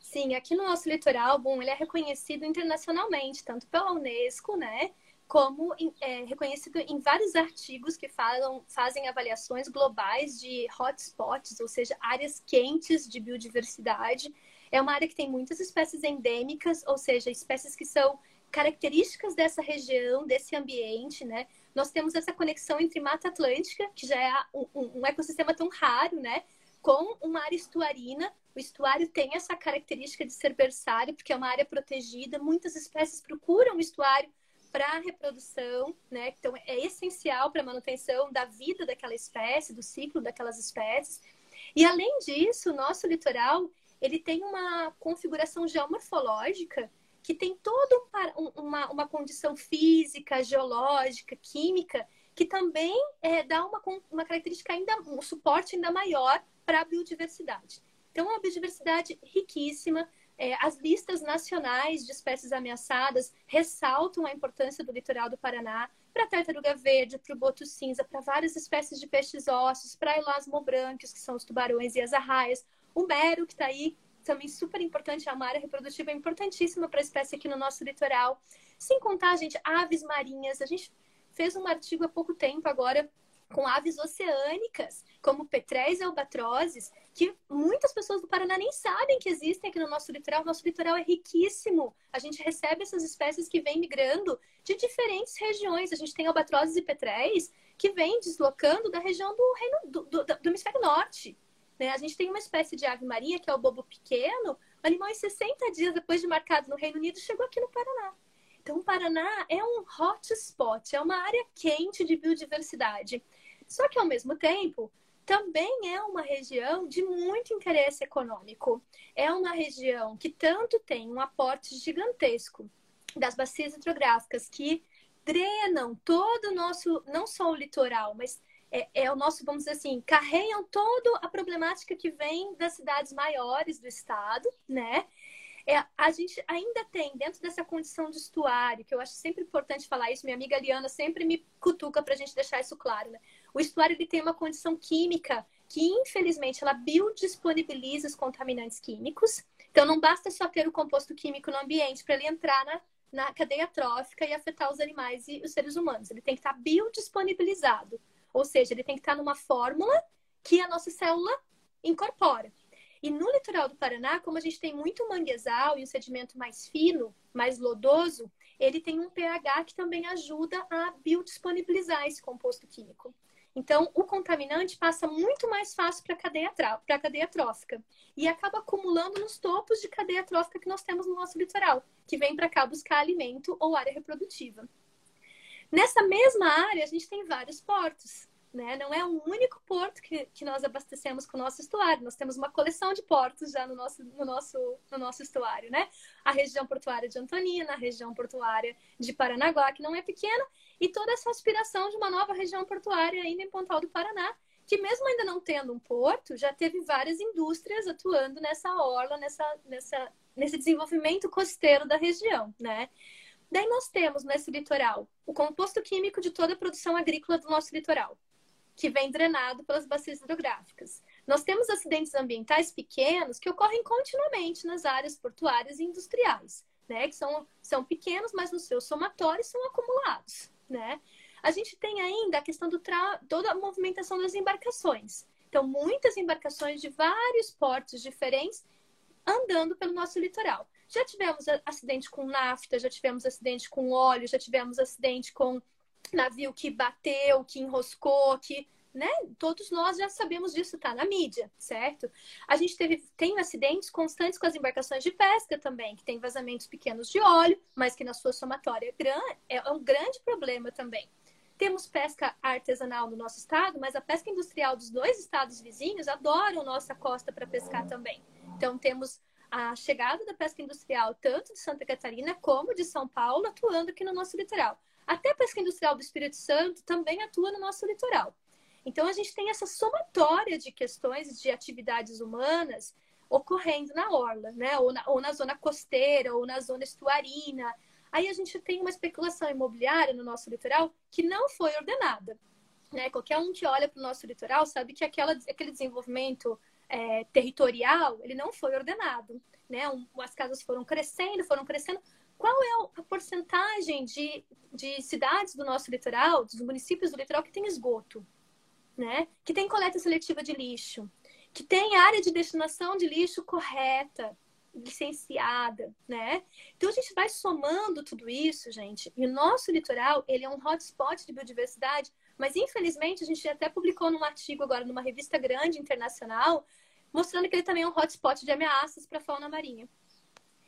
B: Sim, aqui no nosso litoral, bom, ele é reconhecido internacionalmente, tanto pela Unesco, né? Como é, reconhecido em vários artigos que falam, fazem avaliações globais de hotspots, ou seja, áreas quentes de biodiversidade. É uma área que tem muitas espécies endêmicas, ou seja, espécies que são características dessa região, desse ambiente, né? Nós temos essa conexão entre Mata Atlântica, que já é um, um ecossistema tão raro, né? Com uma área estuarina. O estuário tem essa característica de ser berçário, porque é uma área protegida. Muitas espécies procuram o estuário para a reprodução, né? Então é essencial para a manutenção da vida daquela espécie, do ciclo daquelas espécies. E além disso, o nosso litoral ele tem uma configuração geomorfológica que tem toda um, uma, uma condição física, geológica, química, que também é, dá uma, uma característica ainda, um suporte ainda maior para a biodiversidade. Então, é uma biodiversidade riquíssima, é, as listas nacionais de espécies ameaçadas ressaltam a importância do litoral do Paraná para a tartaruga verde, para o boto cinza, para várias espécies de peixes ossos, para elasmobranquios, que são os tubarões e as arraias, o mero, que está aí também super importante, é uma área reprodutiva importantíssima para a espécie aqui no nosso litoral. Sem contar, gente, aves marinhas. A gente fez um artigo há pouco tempo agora com aves oceânicas, como petréis e albatrozes, que muitas pessoas do Paraná nem sabem que existem aqui no nosso litoral. Nosso litoral é riquíssimo. A gente recebe essas espécies que vêm migrando de diferentes regiões. A gente tem albatrozes e petréis que vêm deslocando da região do reino do, do, do hemisfério norte. Né? A gente tem uma espécie de ave marinha, que é o bobo pequeno. O animal, em 60 dias depois de marcado no Reino Unido, chegou aqui no Paraná. Então, o Paraná é um hotspot, é uma área quente de biodiversidade. Só que, ao mesmo tempo, também é uma região de muito interesse econômico. É uma região que tanto tem um aporte gigantesco das bacias hidrográficas que drenam todo o nosso, não só o litoral, mas é, é, o nosso, vamos dizer assim, carregam toda a problemática que vem das cidades maiores do estado, né? É, a gente ainda tem, dentro dessa condição de estuário, que eu acho sempre importante falar isso, minha amiga Liana sempre me cutuca para a gente deixar isso claro, né? O estuário ele tem uma condição química que, infelizmente, ela biodisponibiliza os contaminantes químicos. Então, não basta só ter o composto químico no ambiente para ele entrar na, na cadeia trófica e afetar os animais e os seres humanos. Ele tem que estar biodisponibilizado. Ou seja, ele tem que estar numa fórmula que a nossa célula incorpora. E no litoral do Paraná, como a gente tem muito manguezal e um sedimento mais fino, mais lodoso, ele tem um pH que também ajuda a biodisponibilizar esse composto químico. Então, o contaminante passa muito mais fácil para a cadeia, cadeia trófica e acaba acumulando nos topos de cadeia trófica que nós temos no nosso litoral, que vem para cá buscar alimento ou área reprodutiva. Nessa mesma área, a gente tem vários portos. Né? Não é um único porto que, que nós abastecemos com o nosso estuário. Nós temos uma coleção de portos já no nosso, no nosso, no nosso estuário. Né? A região portuária de Antonina, a região portuária de Paranaguá, que não é pequena, e toda essa aspiração de uma nova região portuária ainda em Pontal do Paraná, que mesmo ainda não tendo um porto, já teve várias indústrias atuando nessa orla, nessa, nessa, nesse desenvolvimento costeiro da região, né? Daí nós temos nesse litoral o composto químico de toda a produção agrícola do nosso litoral, que vem drenado pelas bacias hidrográficas. Nós temos acidentes ambientais pequenos que ocorrem continuamente nas áreas portuárias e industriais, né? Que são, são pequenos, mas no seu somatório são acumulados né? A gente tem ainda a questão do tra... toda a movimentação das embarcações. Então, muitas embarcações de vários portos diferentes andando pelo nosso litoral. Já tivemos acidente com nafta, já tivemos acidente com óleo, já tivemos acidente com navio que bateu, que enroscou, que né? Todos nós já sabemos disso, tá na mídia, certo? A gente teve, tem acidentes constantes com as embarcações de pesca também, que tem vazamentos pequenos de óleo, mas que na sua somatória é, um grande problema também. Temos pesca artesanal no nosso estado, mas a pesca industrial dos dois estados vizinhos adoram nossa costa para pescar também. Então, temos a chegada da pesca industrial, tanto de Santa Catarina como de São Paulo, atuando aqui no nosso litoral. Até a pesca industrial do Espírito Santo também atua no nosso litoral. Então, a gente tem essa somatória de questões de atividades humanas ocorrendo na orla, né? Ou na, ou na zona costeira, ou na zona estuarina. Aí a gente tem uma especulação imobiliária no nosso litoral que não foi ordenada. Né? Qualquer um que olha para o nosso litoral sabe que aquela, aquele desenvolvimento é, territorial ele não foi ordenado. Né? Um, as casas foram crescendo, foram crescendo. Qual é a porcentagem de, de cidades do nosso litoral, dos municípios do litoral que tem esgoto? né? Que tem coleta seletiva de lixo, que tem área de destinação de lixo correta, licenciada, né? Então a gente vai somando tudo isso, gente. E o nosso litoral, ele é um hotspot de biodiversidade, mas infelizmente a gente até publicou num artigo agora numa revista grande internacional, mostrando que ele também é um hotspot de ameaças para a fauna marinha.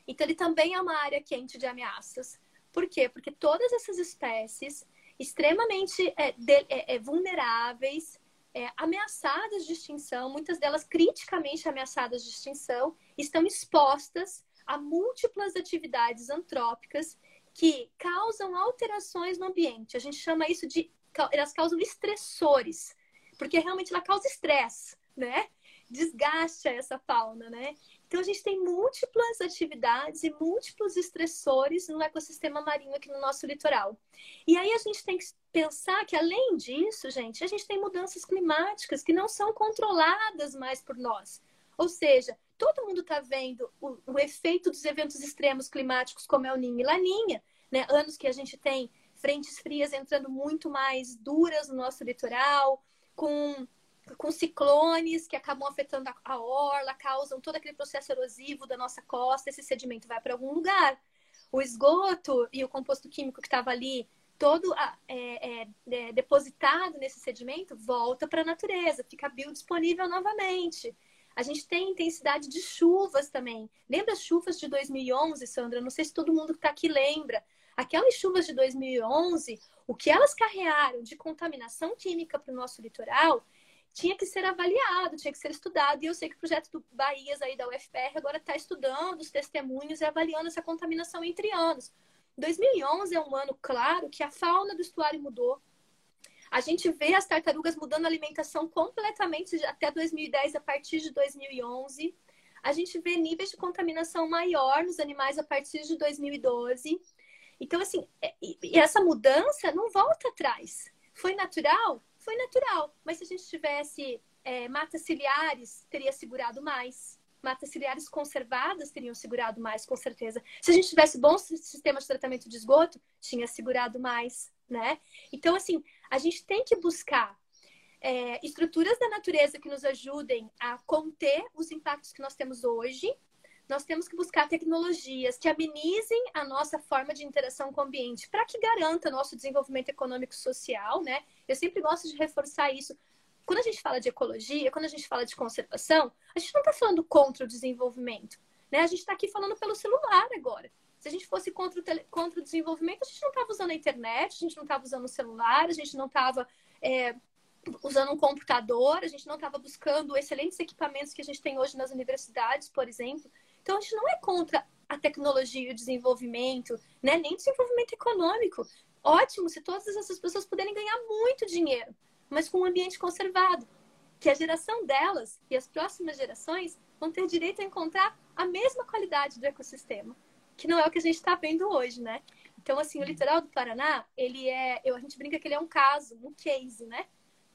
B: Então ele também é uma área quente de ameaças. Por quê? Porque todas essas espécies extremamente é, de, é, é, vulneráveis, é, ameaçadas de extinção, muitas delas criticamente ameaçadas de extinção, estão expostas a múltiplas atividades antrópicas que causam alterações no ambiente. A gente chama isso de. Elas causam estressores, porque realmente ela causa estresse, né? Desgasta essa fauna, né? Então, a gente tem múltiplas atividades e múltiplos estressores no ecossistema marinho aqui no nosso litoral. E aí a gente tem que pensar que, além disso, gente, a gente tem mudanças climáticas que não são controladas mais por nós. Ou seja, todo mundo está vendo o, o, efeito dos eventos extremos climáticos, como é o Ninho e Laninha, né? Anos que a gente tem frentes frias entrando muito mais duras no nosso litoral, com, com ciclones que acabam afetando a, orla, causam todo aquele processo erosivo da nossa costa, esse sedimento vai para algum lugar. O esgoto e o composto químico que estava ali todo é, é, é, depositado nesse sedimento volta para a natureza, fica biodisponível novamente. A gente tem intensidade de chuvas também. Lembra as chuvas de 2011, Sandra? Não sei se todo mundo que está aqui lembra. Aquelas chuvas de 2011, o que elas carrearam de contaminação química para o nosso litoral tinha que ser avaliado, tinha que ser estudado. E eu sei que o projeto do Bahias aí da UFPR agora está estudando os testemunhos e avaliando essa contaminação entre anos. 2011 é um ano, claro, que a fauna do estuário mudou. A gente vê as tartarugas mudando a alimentação completamente até 2010, a partir de 2011. A gente vê níveis de contaminação maior nos animais a partir de 2012. Então, assim, é, essa mudança não volta atrás. Foi natural? Foi natural. Mas se a gente tivesse é, matas ciliares, teria segurado mais matas ciliares conservadas teriam segurado mais, com certeza. Se a gente tivesse bom sistema de tratamento de esgoto, tinha segurado mais, né? Então, assim, a gente tem que buscar é, estruturas da natureza que nos ajudem a conter os impactos que nós temos hoje. Nós temos que buscar tecnologias que amenizem a nossa forma de interação com o ambiente, para que garanta nosso desenvolvimento econômico e social, né? Eu sempre gosto de reforçar isso quando a gente fala de ecologia, quando a gente fala de conservação, a gente não está falando contra o desenvolvimento. Né? A gente está aqui falando pelo celular agora. Se a gente fosse contra o, tele... contra o desenvolvimento, a gente não estava usando a internet, a gente não estava usando o celular, a gente não estava é, usando um computador, a gente não estava buscando excelentes equipamentos que a gente tem hoje nas universidades, por exemplo. Então, a gente não é contra a tecnologia e o desenvolvimento, né? nem o desenvolvimento econômico. Ótimo se todas essas pessoas puderem ganhar muito dinheiro mas com um ambiente conservado. Que a geração delas e as próximas gerações vão ter direito a encontrar a mesma qualidade do ecossistema, que não é o que a gente está vendo hoje, né? Então, assim, o litoral do Paraná, ele é, eu, a gente brinca que ele é um caso, um case, né?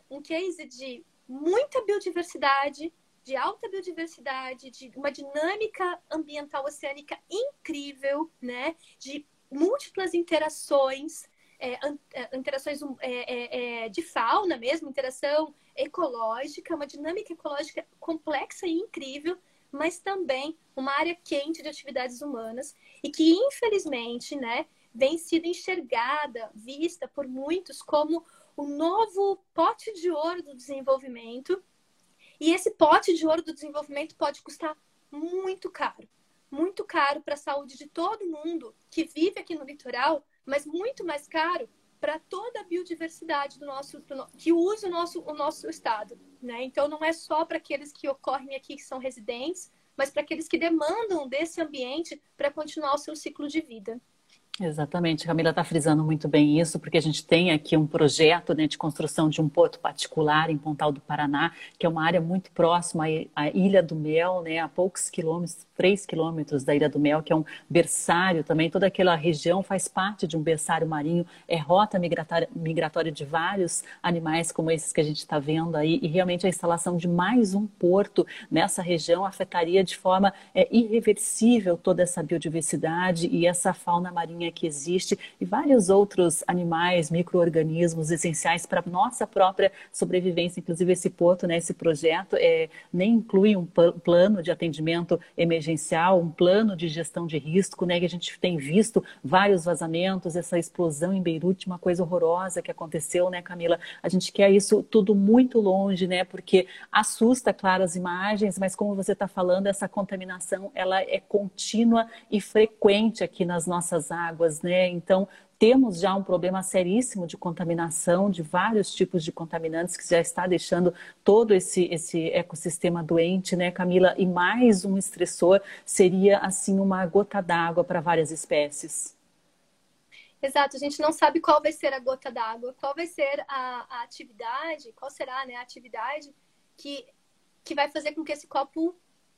B: Um case de muita biodiversidade, de alta biodiversidade, de uma dinâmica ambiental oceânica incrível, né? De múltiplas interações, é, é, interações é, é, é, de fauna mesmo, interação ecológica, uma dinâmica ecológica complexa e incrível, mas também uma área quente de atividades humanas e que, infelizmente, né, vem sido enxergada, vista por muitos como o novo pote de ouro do desenvolvimento. E esse pote de ouro do desenvolvimento pode custar muito caro. Muito caro para a saúde de todo mundo que vive aqui no litoral, mas muito mais caro para toda a biodiversidade do nosso que usa o nosso o nosso estado, né? Então não é só para aqueles que ocorrem aqui que são residentes, mas para aqueles que demandam desse ambiente para continuar o seu ciclo de vida.
A: Exatamente, Camila está frisando muito bem isso, porque a gente tem aqui um projeto né, de construção de um porto particular em Pontal do Paraná, que é uma área muito próxima à Ilha do Mel, né, a poucos quilômetros, três quilômetros da Ilha do Mel, que é um berçário também. Toda aquela região faz parte de um berçário marinho, é rota migratória, migratória de vários animais como esses que a gente está vendo aí, e realmente a instalação de mais um porto nessa região afetaria de forma é, irreversível toda essa biodiversidade e essa fauna marinha que existe e vários outros animais, micro-organismos essenciais para nossa própria sobrevivência. Inclusive, esse porto, né, esse projeto, é, nem inclui um plano de atendimento emergencial, um plano de gestão de risco, né, que a gente tem visto vários vazamentos, essa explosão em Beirute, uma coisa horrorosa que aconteceu, né, Camila? A gente quer isso tudo muito longe, né, porque assusta, claro, as imagens, mas como você está falando, essa contaminação, ela é contínua e frequente aqui nas nossas águas águas, né? Então, temos já um problema seríssimo de contaminação, de vários tipos de contaminantes que já está deixando todo esse, esse ecossistema doente, né, Camila? E mais um estressor seria, assim, uma gota d'água para várias espécies.
B: Exato, a gente não sabe qual vai ser a gota d'água, qual vai ser a, a, atividade, qual será né, a atividade que, que vai fazer com que esse copo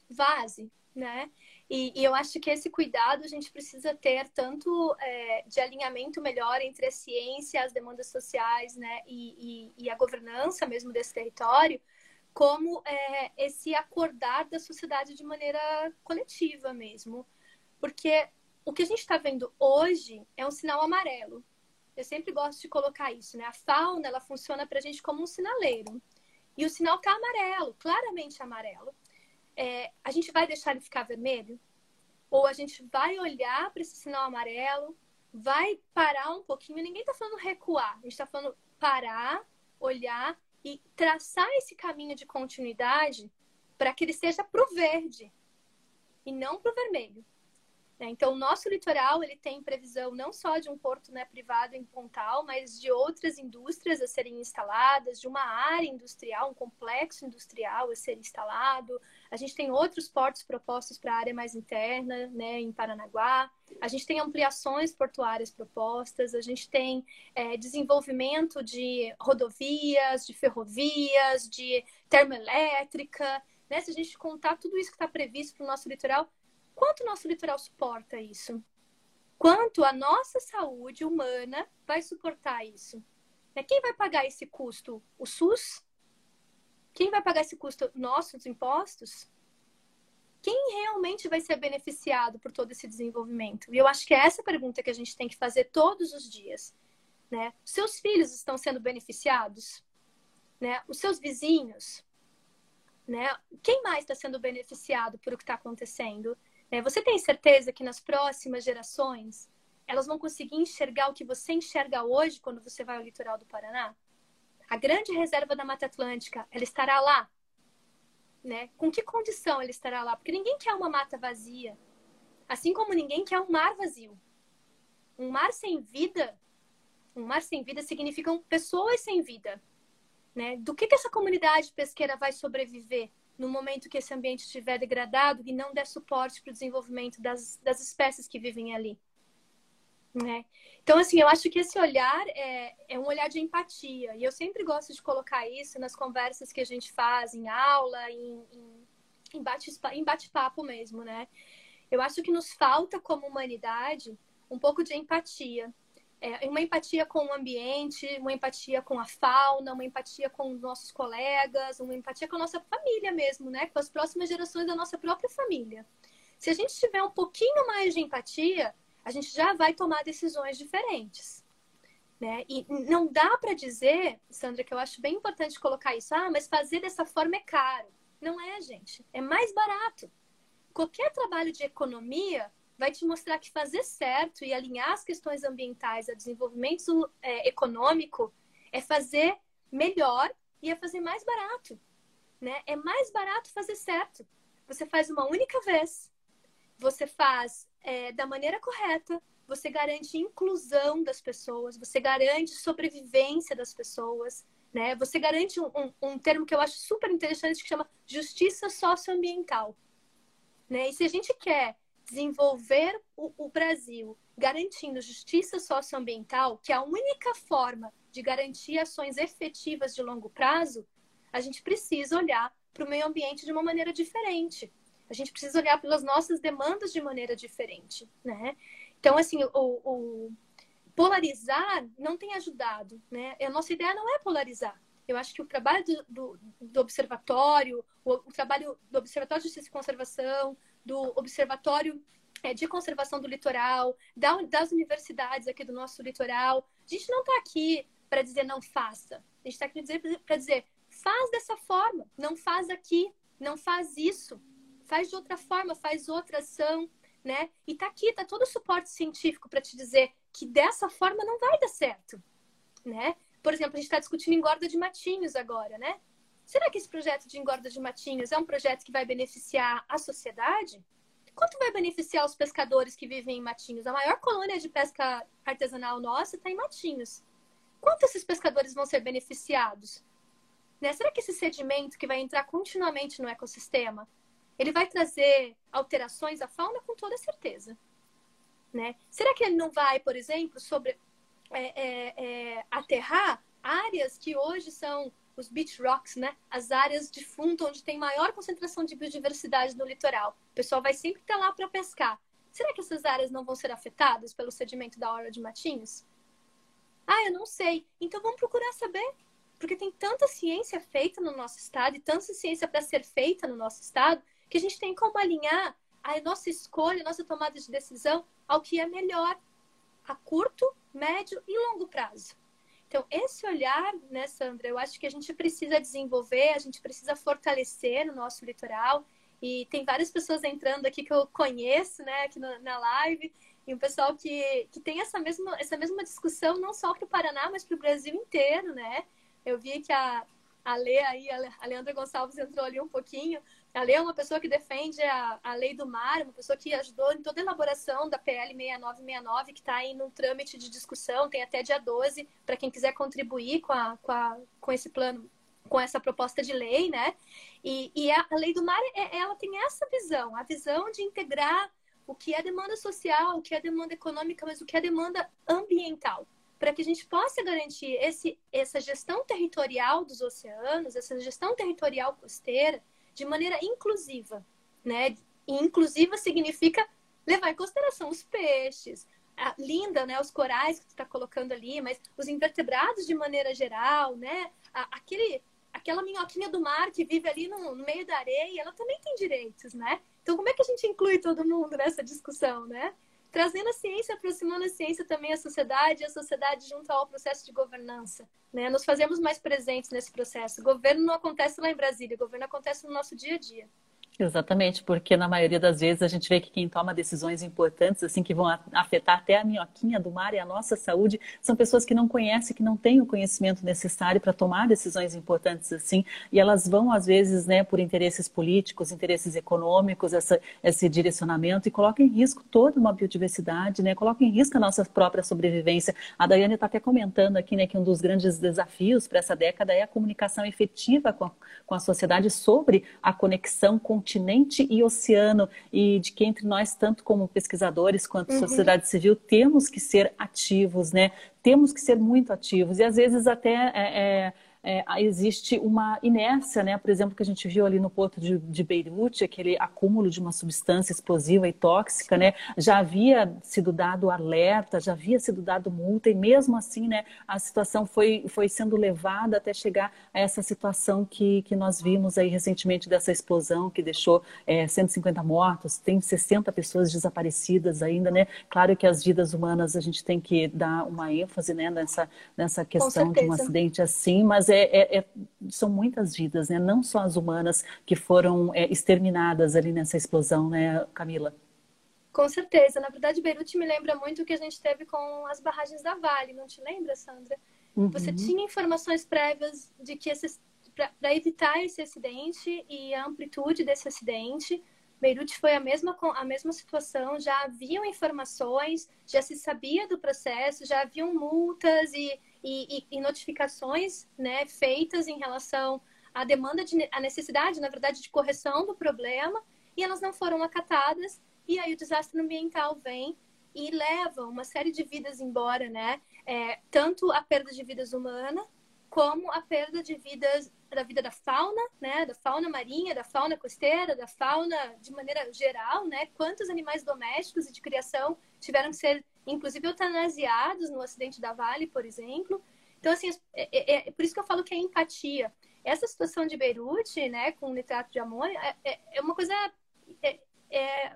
B: vaze, né? E, e, eu acho que esse cuidado a gente precisa ter tanto é, de alinhamento melhor entre a ciência, as demandas sociais, né, e, e, e, a governança mesmo desse território, como é, esse acordar da sociedade de maneira coletiva mesmo. Porque o que a gente está vendo hoje é um sinal amarelo. Eu sempre gosto de colocar isso, né? A fauna, ela funciona para a gente como um sinaleiro. E o sinal está amarelo, claramente amarelo. É, a gente vai deixar ele ficar vermelho? Ou a gente vai olhar para esse sinal amarelo, vai parar um pouquinho? Ninguém está falando recuar, a gente está falando parar, olhar e traçar esse caminho de continuidade para que ele seja para o verde e não para o vermelho. Né? Então, o nosso litoral ele tem previsão não só de um porto né, privado em Pontal, mas de outras indústrias a serem instaladas, de uma área industrial, um complexo industrial a ser instalado. A gente tem outros portos propostos para a área mais interna, né, em Paranaguá. A gente tem ampliações portuárias propostas, a gente tem é, desenvolvimento de rodovias, de ferrovias, de termoelétrica. Né? Se a gente contar tudo isso que está previsto para o nosso litoral, Quanto o nosso litoral suporta isso? Quanto a nossa saúde humana vai suportar isso? Né, quem vai pagar esse custo? O SUS? Quem vai pagar esse custo? Nossos impostos? Quem realmente vai ser beneficiado por todo esse desenvolvimento? E eu acho que é essa pergunta que a gente tem que fazer todos os dias. Né? Seus filhos estão sendo beneficiados? Né? Os seus vizinhos? Né? Quem mais está sendo beneficiado por o que está acontecendo? É, você tem certeza que nas próximas gerações elas vão conseguir enxergar o que você enxerga hoje quando você vai ao litoral do Paraná? A grande reserva da Mata Atlântica, ela estará lá? Né? Com que condição ela estará lá? Porque ninguém quer uma mata vazia, assim como ninguém quer um mar vazio. Um mar sem vida, um mar sem vida significam pessoas sem vida. Né? Do que, que essa comunidade pesqueira vai sobreviver no momento que esse ambiente estiver degradado e não der suporte para o desenvolvimento das, das espécies que vivem ali. Né? Então, assim, eu acho que esse olhar é, é um olhar de empatia. E eu sempre gosto de colocar isso nas conversas que a gente faz, em aula, em, em, em bate-papo mesmo, né? Eu acho que nos falta, como humanidade, um pouco de empatia é, uma empatia com o ambiente, uma empatia com a fauna, uma empatia com os nossos colegas, uma empatia com a nossa família mesmo, né? Com as próximas gerações da nossa própria família. Se a gente tiver um pouquinho mais de empatia, a gente já vai tomar decisões diferentes. Né? E não dá para dizer, Sandra, que eu acho bem importante colocar isso, ah, mas fazer dessa forma é caro. Não é, gente. É mais barato. Qualquer trabalho de economia vai te mostrar que fazer certo e alinhar as questões ambientais a desenvolvimento é, econômico é fazer melhor e é fazer mais barato. Né? É mais barato fazer certo. Você faz uma única vez, você faz é, da maneira correta, você garante inclusão das pessoas, você garante sobrevivência das pessoas, né? Você garante um, um, um termo que eu acho super interessante que chama justiça socioambiental. Né? E se a gente quer desenvolver o, o Brasil garantindo justiça socioambiental, que é a única forma de garantir ações efetivas de longo prazo, a gente precisa olhar para o meio ambiente de uma maneira diferente. A gente precisa olhar pelas nossas demandas de maneira diferente, né? Então, assim, o, o polarizar não tem ajudado, né? A nossa ideia não é polarizar. Eu acho que o trabalho do, do, do observatório, o, o, trabalho do Observatório de Justiça e Conservação, do Observatório é, de Conservação do Litoral, das universidades aqui do nosso litoral. A gente não está aqui para dizer não faça. A gente está aqui para dizer faz dessa forma, não faz aqui, não faz isso, faz de outra forma, faz outra ação, né? E está aqui, está todo o suporte científico para te dizer que dessa forma não vai dar certo, né? Por exemplo, a gente está discutindo engorda de matinhos agora, né? Será que esse projeto de engorda de matinhos é um projeto que vai beneficiar a sociedade? Quanto vai beneficiar os pescadores que vivem em matinhos? A maior colônia de pesca artesanal nossa está em matinhos. Quanto esses pescadores vão ser beneficiados? Né? Será que esse sedimento que vai entrar continuamente no ecossistema, ele vai trazer alterações à fauna? Com toda certeza. Né? Será que ele não vai, por exemplo, sobre é, é, é, aterrar áreas que hoje são os beach rocks, né? As áreas de fundo onde tem maior concentração de biodiversidade no litoral. O pessoal vai sempre estar lá para pescar. Será que essas áreas não vão ser afetadas pelo sedimento da hora de Matinhos? Ah, eu não sei. Então vamos procurar saber. Porque tem tanta ciência feita no nosso estado e tanta ciência para ser feita no nosso estado que a gente tem como alinhar a nossa escolha, a nossa tomada de decisão ao que é melhor a curto, médio e longo prazo. Então, esse olhar, né, Sandra, eu acho que a gente precisa desenvolver, a gente precisa fortalecer no nosso litoral. E tem várias pessoas entrando aqui que eu conheço, né, aqui na live, e um pessoal que, que tem essa mesma, essa mesma discussão não só para o Paraná, mas para o Brasil inteiro, né? Eu vi que a, a Lê aí, a Leandra Gonçalves entrou ali um pouquinho, a Lei é uma pessoa que defende a, a lei do mar, uma pessoa que ajudou em toda a elaboração da PL 6969, que está aí no trâmite de discussão, tem até dia 12, para quem quiser contribuir com, a, com, a, com esse plano, com essa proposta de lei, né? E, e a, lei do mar, é, ela tem essa visão, a visão de integrar o que é demanda social, o que é demanda econômica, mas o que é demanda ambiental para que a gente possa garantir esse, essa gestão territorial dos oceanos, essa gestão territorial costeira, de maneira inclusiva, né? E inclusiva significa levar em consideração os peixes, a, linda, né? Os corais que tu está colocando ali, mas os invertebrados de maneira geral, né? A, aquele, aquela minhoquinha do mar que vive ali no, no, meio da areia, ela também tem direitos, né? Então, como é que a gente inclui todo mundo nessa discussão, né? Trazendo a ciência, aproximando a ciência também à sociedade a sociedade junto ao processo de governança. Né? Nos fazemos mais presentes nesse processo. Governo não acontece lá em Brasília, o governo acontece no nosso dia a dia.
A: Exatamente, porque na maioria das vezes a gente vê que quem toma decisões importantes, assim, que vão afetar até a minhoquinha do mar e a nossa saúde, são pessoas que não conhecem, que não têm o conhecimento necessário para tomar decisões importantes assim, e elas vão, às vezes, né, por interesses políticos, interesses econômicos, essa, esse direcionamento, e colocam em risco toda uma biodiversidade, né, colocam em risco a nossa própria sobrevivência. A Daiane está até comentando aqui, né, que um dos grandes desafios para essa década é a comunicação efetiva com a, com a sociedade sobre a conexão com continente e oceano, e de que entre nós, tanto como pesquisadores quanto uhum. sociedade civil, temos que ser ativos, né? Temos que ser muito ativos, e às vezes até é, é é, existe uma inércia, né? Por exemplo, que a gente viu ali no porto de, de Beirute, aquele acúmulo de uma substância explosiva e tóxica, né? Já havia sido dado alerta, já havia sido dado multa e mesmo assim, né? A situação foi, foi sendo levada até chegar a essa situação que, que nós vimos aí recentemente dessa explosão que deixou é, 150 mortos, tem 60 pessoas desaparecidas ainda, né? Claro que as vidas humanas a gente tem que dar uma ênfase, né? Nessa, nessa questão de um acidente assim, mas é é, é, é, são muitas vidas, né? Não só as humanas que foram é, exterminadas ali nessa explosão, né, Camila?
B: Com certeza. Na verdade, Beirute me lembra muito o que a gente teve com as barragens da Vale, não te lembra, Sandra? Uhum. Você tinha informações prévias de que para evitar esse acidente e a amplitude desse acidente, Beirute foi a mesma, a mesma situação, já haviam informações, já se sabia do processo, já haviam multas e e, e, e notificações né, feitas em relação à demanda, de, à necessidade, na verdade, de correção do problema, e elas não foram acatadas, e aí o desastre ambiental vem e leva uma série de vidas embora, né? É, tanto a perda de vidas humanas, como a perda de vidas da vida da fauna, né, da fauna marinha, da fauna costeira, da fauna de maneira geral, né? Quantos animais domésticos e de criação tiveram que ser inclusive eutanasiados no acidente da Vale, por exemplo. Então, assim, é, é, é, por isso que eu falo que é empatia. Essa situação de Beirute, né, com nitrato de amônio, é, é, é uma coisa é, é,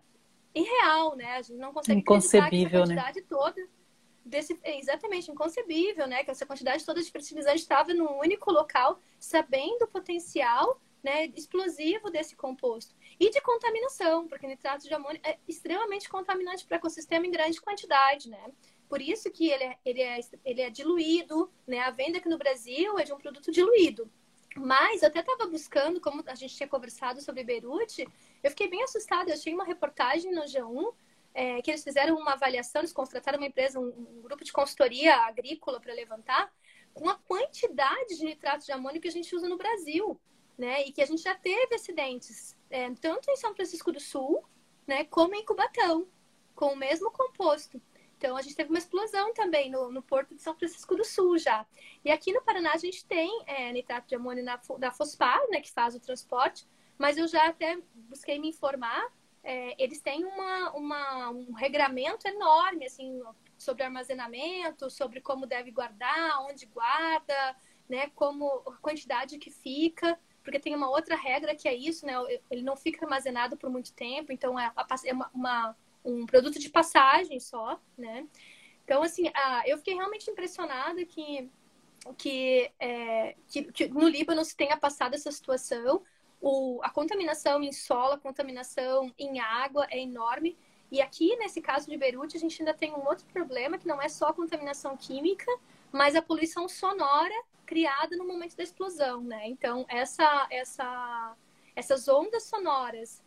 B: irreal, né? A gente não consegue
A: Inconcebível, essa
B: né? quantidade
A: né?
B: toda desse, exatamente inconcebível, né? Que essa quantidade toda de fertilizante estava num único local, sabendo o potencial né, explosivo desse composto. E de contaminação, porque nitrato de amônio é extremamente contaminante para o ecossistema em grande quantidade, né? Por isso que ele é, ele é, ele é diluído, né? A venda aqui no Brasil é de um produto diluído. Mas eu até estava buscando, como a gente tinha conversado sobre Beirute, eu fiquei bem assustada. Eu achei uma reportagem no G1 é, que eles fizeram uma avaliação, eles contrataram uma empresa, um, um grupo de consultoria agrícola para levantar, com a quantidade de nitrato de amônio que a gente usa no Brasil né? E que a gente já teve acidentes, é, tanto em São Francisco do Sul, né, como em Cubatão, com o mesmo composto. Então, a gente teve uma explosão também no, no Porto de São Francisco do Sul já. E aqui no Paraná, a gente tem é, nitrato de amônio na, da Fospar, né, que faz o transporte, mas eu já até busquei me informar, é, eles têm uma, uma, um regramento enorme, assim, sobre armazenamento, sobre como deve guardar, onde guarda, né? Como a quantidade que fica, porque tem uma outra regra que é isso, né? Ele não fica armazenado por muito tempo, então é, é uma, uma, um produto de passagem só, né? Então, assim, ah, eu fiquei realmente impressionada que, que, é, que, que, no Líbano se tenha passado essa situação. O, a contaminação em solo, a contaminação em água é enorme. E aqui, nesse caso de Beirute, a gente ainda tem um outro problema, que não é só a contaminação química, mas a poluição sonora criada no momento da explosão, né? Então, essa, essa, essas ondas sonoras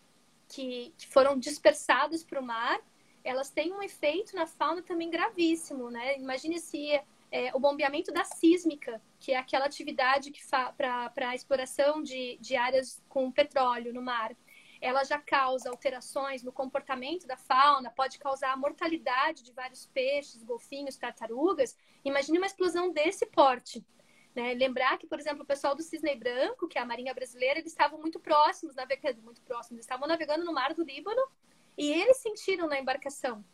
B: que, que foram dispersadas para o mar, elas têm um efeito na fauna também gravíssimo, né? Imagine se é, o bombeamento da sísmica, que é aquela atividade que para a exploração de, de áreas com petróleo no mar ela já causa alterações no comportamento da fauna, pode causar a mortalidade de vários peixes, golfinhos, tartarugas. Imagine uma explosão desse porte. Né? Lembrar que, por exemplo, o pessoal do Cisne Branco, que é a Marinha Brasileira, eles estavam muito próximos, navegando, muito próximos, estavam navegando no mar do Líbano e eles sentiram na embarcação.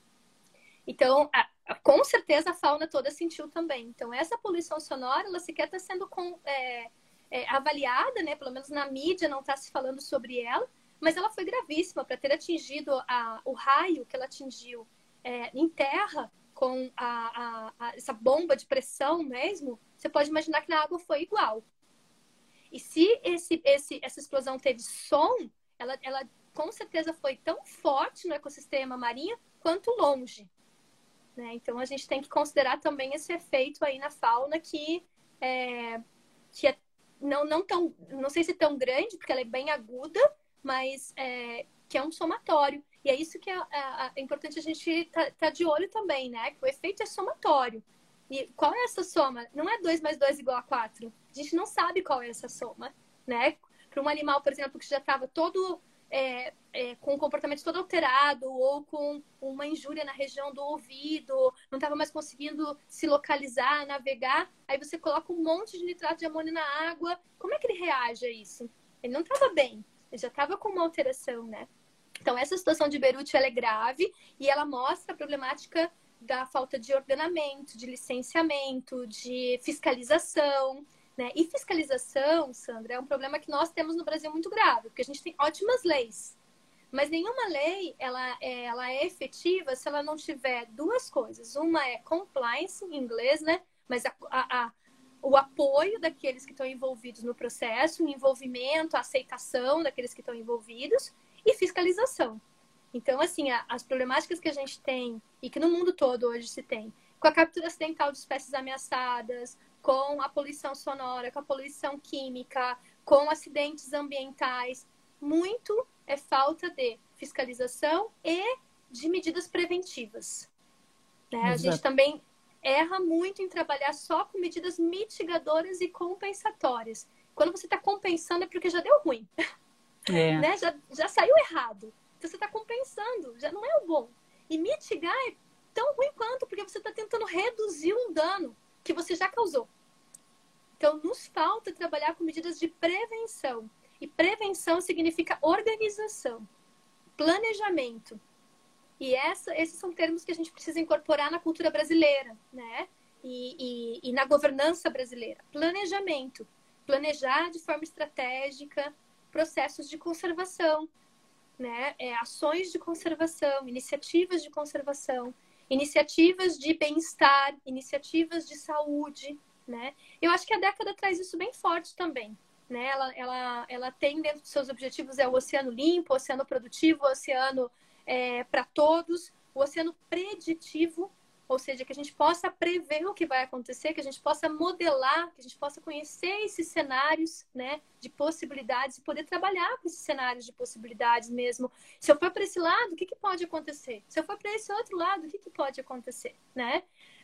B: Então, a, com certeza a fauna toda sentiu também. Então, essa poluição sonora, ela sequer está sendo com, é, é, avaliada, né? Pelo menos na mídia não está se falando sobre ela, mas ela foi gravíssima para ter atingido a, o raio que ela atingiu é, em terra com a, a, essa bomba de pressão mesmo. Você pode imaginar que na água foi igual. E se esse, esse, essa explosão teve som, ela, ela com certeza foi tão forte no ecossistema marinho quanto longe. Né? Então a gente tem que considerar também esse efeito aí na fauna que é, que é não, não tão, não sei se tão grande, porque ela é bem aguda, mas é, que é um somatório. E é isso que é, é, é importante a gente estar tá, tá de olho também, né? Que o efeito é somatório. E qual é essa soma? Não é 2 mais 2 igual a 4. A gente não sabe qual é essa soma, né? Para um animal, por exemplo, que já estava todo é, é, com o comportamento todo alterado ou com uma injúria na região do ouvido, não estava mais conseguindo se localizar, navegar, aí você coloca um monte de nitrato de amônio na água, como é que ele reage a isso? Ele não estava bem, ele já estava com uma alteração, né? Então, essa situação de Beirute é grave e ela mostra a problemática da falta de ordenamento, de licenciamento, de fiscalização. Né? E fiscalização, Sandra, é um problema que nós temos no Brasil muito grave, porque a gente tem ótimas leis. Mas nenhuma lei ela é, ela é efetiva se ela não tiver duas coisas. Uma é compliance, em inglês, né? Mas a, a, a o apoio daqueles que estão envolvidos no processo, o envolvimento, a aceitação daqueles que estão envolvidos e fiscalização. Então, assim, as problemáticas que a gente tem e que no mundo todo hoje se tem, com a captura acidental de espécies ameaçadas, com a poluição sonora, com a poluição química, com acidentes ambientais, muito é falta de fiscalização e de medidas preventivas. Né? A gente também erra muito em trabalhar só com medidas mitigadoras e compensatórias. Quando você está compensando é porque já deu ruim. É. né? já, já saiu errado. Então você está compensando, já não é o bom. E mitigar é tão ruim quanto, porque você está tentando reduzir um dano que você já causou. Então, nos falta trabalhar com medidas de prevenção. E prevenção significa organização, planejamento, e essa, esses são termos que a gente precisa incorporar na cultura brasileira, né? E, e, e na governança brasileira. Planejamento. Planejar de forma estratégica processos de conservação, né? É, ações de conservação, iniciativas de conservação, iniciativas de bem-estar, iniciativas de saúde, né? Eu acho que a década traz isso bem forte também. Né? Ela, ela, ela tem dentro dos seus objetivos é o oceano limpo, o oceano produtivo, o oceano é, para todos, o oceano preditivo, ou seja, que a gente possa prever o que vai acontecer, que a gente possa modelar, que a gente possa conhecer esses cenários né, de possibilidades e poder trabalhar com esses cenários de possibilidades mesmo. Se eu for para esse lado, o que, que pode acontecer? Se eu for para esse outro lado, o que, que pode acontecer? Né?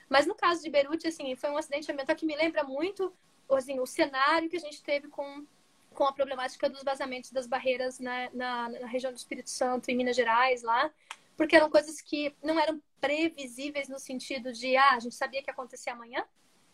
B: Mas no caso de Beirute, assim, foi um acidente ambiental que me lembra muito assim, o cenário que a gente teve com com a problemática dos vazamentos das barreiras na, na, na região do Espírito Santo, em Minas Gerais, lá, porque eram coisas que não eram previsíveis no sentido de, ah, a gente sabia que ia acontecer amanhã,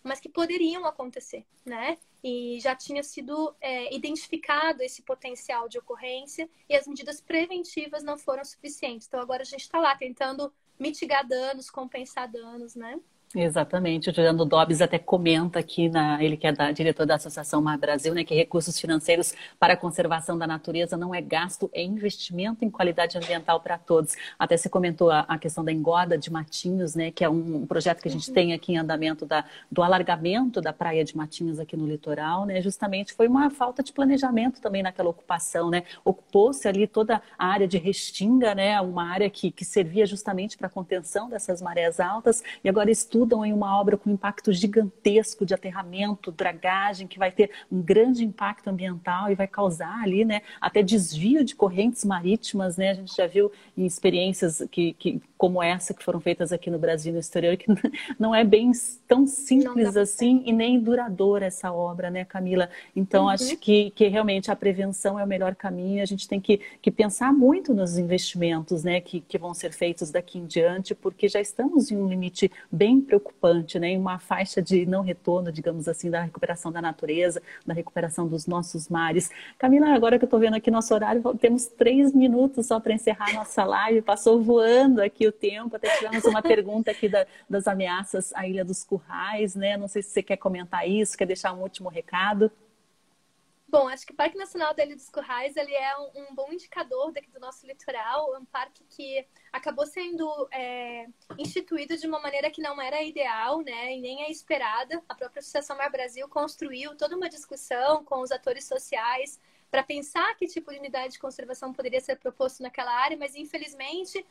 B: mas que poderiam acontecer, né? E já tinha sido é, identificado esse potencial de ocorrência e as medidas preventivas não foram suficientes. Então agora a gente está lá tentando mitigar danos, compensar danos, né?
A: Exatamente, o Juliano Dobbs até comenta aqui, na, ele que é da, diretor da Associação Mar Brasil, né, que recursos financeiros para a conservação da natureza não é gasto, é investimento em qualidade ambiental para todos. Até você comentou a, a, questão da engorda de Matinhos, né, que é um, um projeto que a gente uhum. tem aqui em andamento da, do alargamento da praia de Matinhos aqui no litoral, né, justamente foi uma falta de planejamento também naquela ocupação, né, ocupou-se ali toda a área de Restinga, né, uma área que, que servia justamente para a contenção dessas marés altas, e agora estudo estudam em uma obra com impacto gigantesco de aterramento, dragagem, que vai ter um grande impacto ambiental e vai causar ali, né, até desvio de correntes marítimas, né? A gente já viu em experiências que, que como essa que foram feitas aqui no Brasil e no exterior, que não é bem tão simples assim e nem duradoura essa obra, né, Camila? Então, uhum. acho que, que realmente a prevenção é o melhor caminho. A gente tem que, que pensar muito nos investimentos, né, que, que vão ser feitos daqui em diante, porque já estamos em um limite bem preocupante, né, em uma faixa de não retorno, digamos assim, da recuperação da natureza, da recuperação dos nossos mares. Camila, agora que eu estou vendo aqui nosso horário, temos três minutos só para encerrar nossa live. Passou voando aqui o tempo. Até tivemos uma pergunta aqui da, das ameaças à Ilha dos Currais, né? Não sei se você quer comentar isso, quer deixar um último recado.
B: Bom, acho que o Parque Nacional da Ilha dos Currais ele é um, bom indicador daqui do nosso litoral. É um parque que acabou sendo é, instituído de uma maneira que não era ideal, né, e nem é esperada. A própria Associação Mar Brasil construiu toda uma discussão com os atores sociais para pensar que tipo de unidade de conservação poderia ser proposto naquela área, mas infelizmente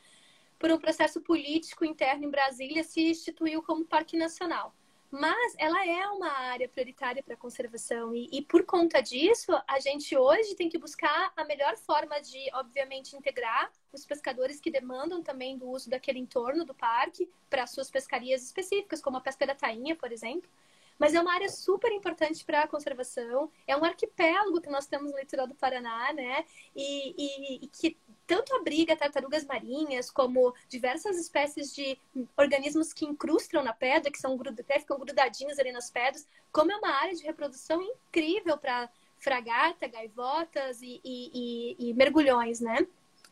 B: por um processo político interno em Brasília, se instituiu como parque nacional. Mas ela é uma área prioritária para conservação e, e, por conta disso, a gente hoje tem que buscar a melhor forma de, obviamente, integrar os pescadores que demandam também do uso daquele entorno do parque para suas pescarias específicas, como a pesca da tainha, por exemplo. Mas é uma área super importante para a conservação. É um arquipélago que nós temos no litoral do Paraná, né? E, e, e que tanto abriga tartarugas marinhas, como diversas espécies de organismos que incrustam na pedra, que são até ficam grudadinhos ali nas pedras, como é uma área de reprodução incrível para fragata, gaivotas e, e mergulhões, né?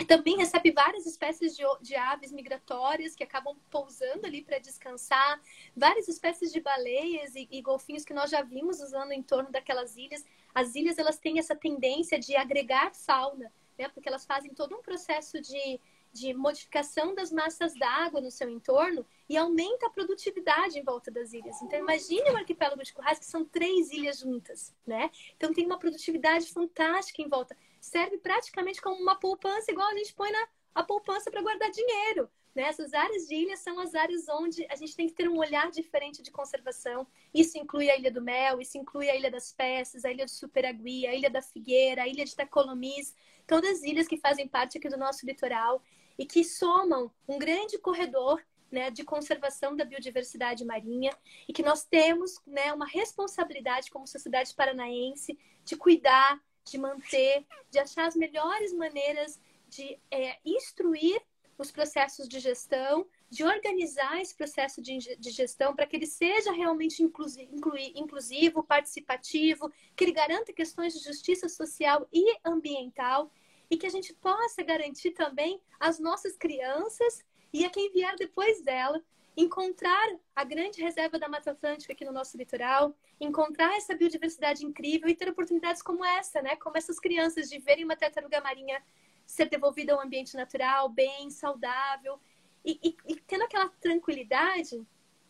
B: Também recebe várias espécies de, de, aves migratórias que acabam pousando ali para descansar, várias espécies de baleias e, e, golfinhos que nós já vimos usando em torno daquelas ilhas. As ilhas elas têm essa tendência de agregar fauna né? Porque elas fazem todo um processo de, de modificação das massas d'água no seu entorno e aumenta a produtividade em volta das ilhas. Então, imagine um arquipélago de Currais que são três ilhas juntas, né? Então, tem uma produtividade fantástica em volta. Serve praticamente como uma poupança, igual a gente põe na a poupança para guardar dinheiro. Né? Essas áreas de ilha são as áreas onde a gente tem que ter um olhar diferente de conservação. Isso inclui a Ilha do Mel, isso inclui a Ilha das Peças, a Ilha do Superagui, a Ilha da Figueira, a Ilha de Tacolomis, todas ilhas que fazem parte aqui do nosso litoral e que somam um grande corredor né, de conservação da biodiversidade marinha e que nós temos né, uma responsabilidade como sociedade paranaense de cuidar, de manter, de achar as melhores maneiras de é, instruir os processos de gestão, de organizar esse processo de, de gestão para que ele seja realmente inclusivo, participativo, que ele garanta questões de justiça social e ambiental e que a gente possa garantir também às nossas crianças e a quem vier depois dela encontrar a grande reserva da Mata Atlântica aqui no nosso litoral, encontrar essa biodiversidade incrível e ter oportunidades como essa, né? Como essas crianças de verem uma tartaruga marinha ser devolvida ao ambiente natural, bem, saudável, e, e, e tendo aquela tranquilidade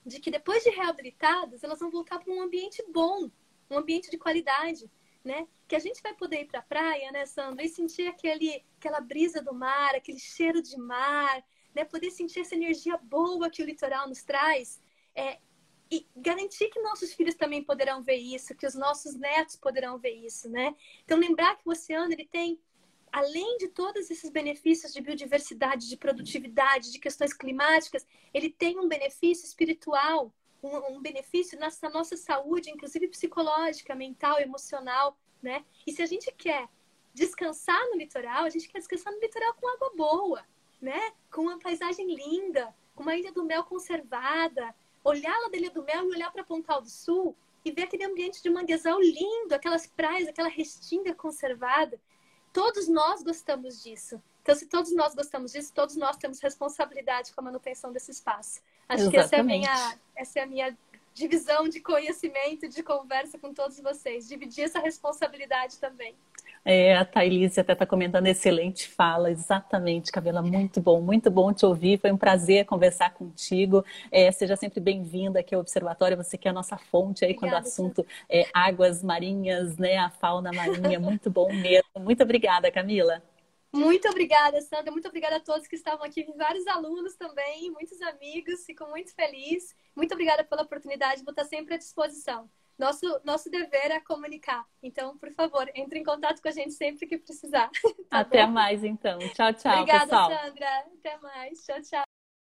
B: de que depois de reabilitadas, elas vão voltar para um ambiente bom, um ambiente de qualidade, né? Que a gente vai poder ir para a praia, né, Sandra, e sentir aquele, aquela brisa do mar, aquele cheiro de mar, né? Poder sentir essa energia boa que o litoral nos traz. É, e garantir que nossos filhos também poderão ver isso, que os nossos netos poderão ver isso, né? Então lembrar que o oceano ele tem além de todos esses benefícios de biodiversidade, de produtividade, de questões climáticas, ele tem um benefício espiritual, um, um benefício na nossa saúde, inclusive psicológica, mental, emocional, né? E se a gente quer descansar no litoral, a gente quer descansar no litoral com água boa, né? Com uma paisagem linda, com uma ilha do mel conservada, olhar lá da ilha do mel e olhar para Pontal do Sul e ver aquele ambiente de manguezal lindo, aquelas praias, aquela restinga conservada. Todos nós gostamos disso. Então, se todos nós gostamos disso, todos nós temos responsabilidade com a manutenção desse espaço. Acho Exatamente. que essa é a minha, essa é a minha divisão de conhecimento, de conversa com todos vocês, dividir essa responsabilidade também.
A: É, a Thailise até está comentando, excelente fala, exatamente, Cabela, muito bom, muito bom te ouvir, foi um prazer conversar contigo, é, seja sempre bem-vinda aqui ao Observatório, você que é a nossa fonte aí obrigada, quando o assunto é águas marinhas, né, a fauna marinha, muito bom mesmo, muito obrigada, Camila.
B: Muito obrigada, Sandra. Muito obrigada a todos que estavam aqui, vários alunos também, muitos amigos. Fico muito feliz. Muito obrigada pela oportunidade. Vou estar sempre à disposição. Nosso, nosso dever é comunicar. Então, por favor, entre em contato com a gente sempre que precisar.
A: Tá Até bom? mais, então. Tchau, tchau,
B: obrigada,
A: pessoal.
B: Sandra. Até mais. Tchau, tchau.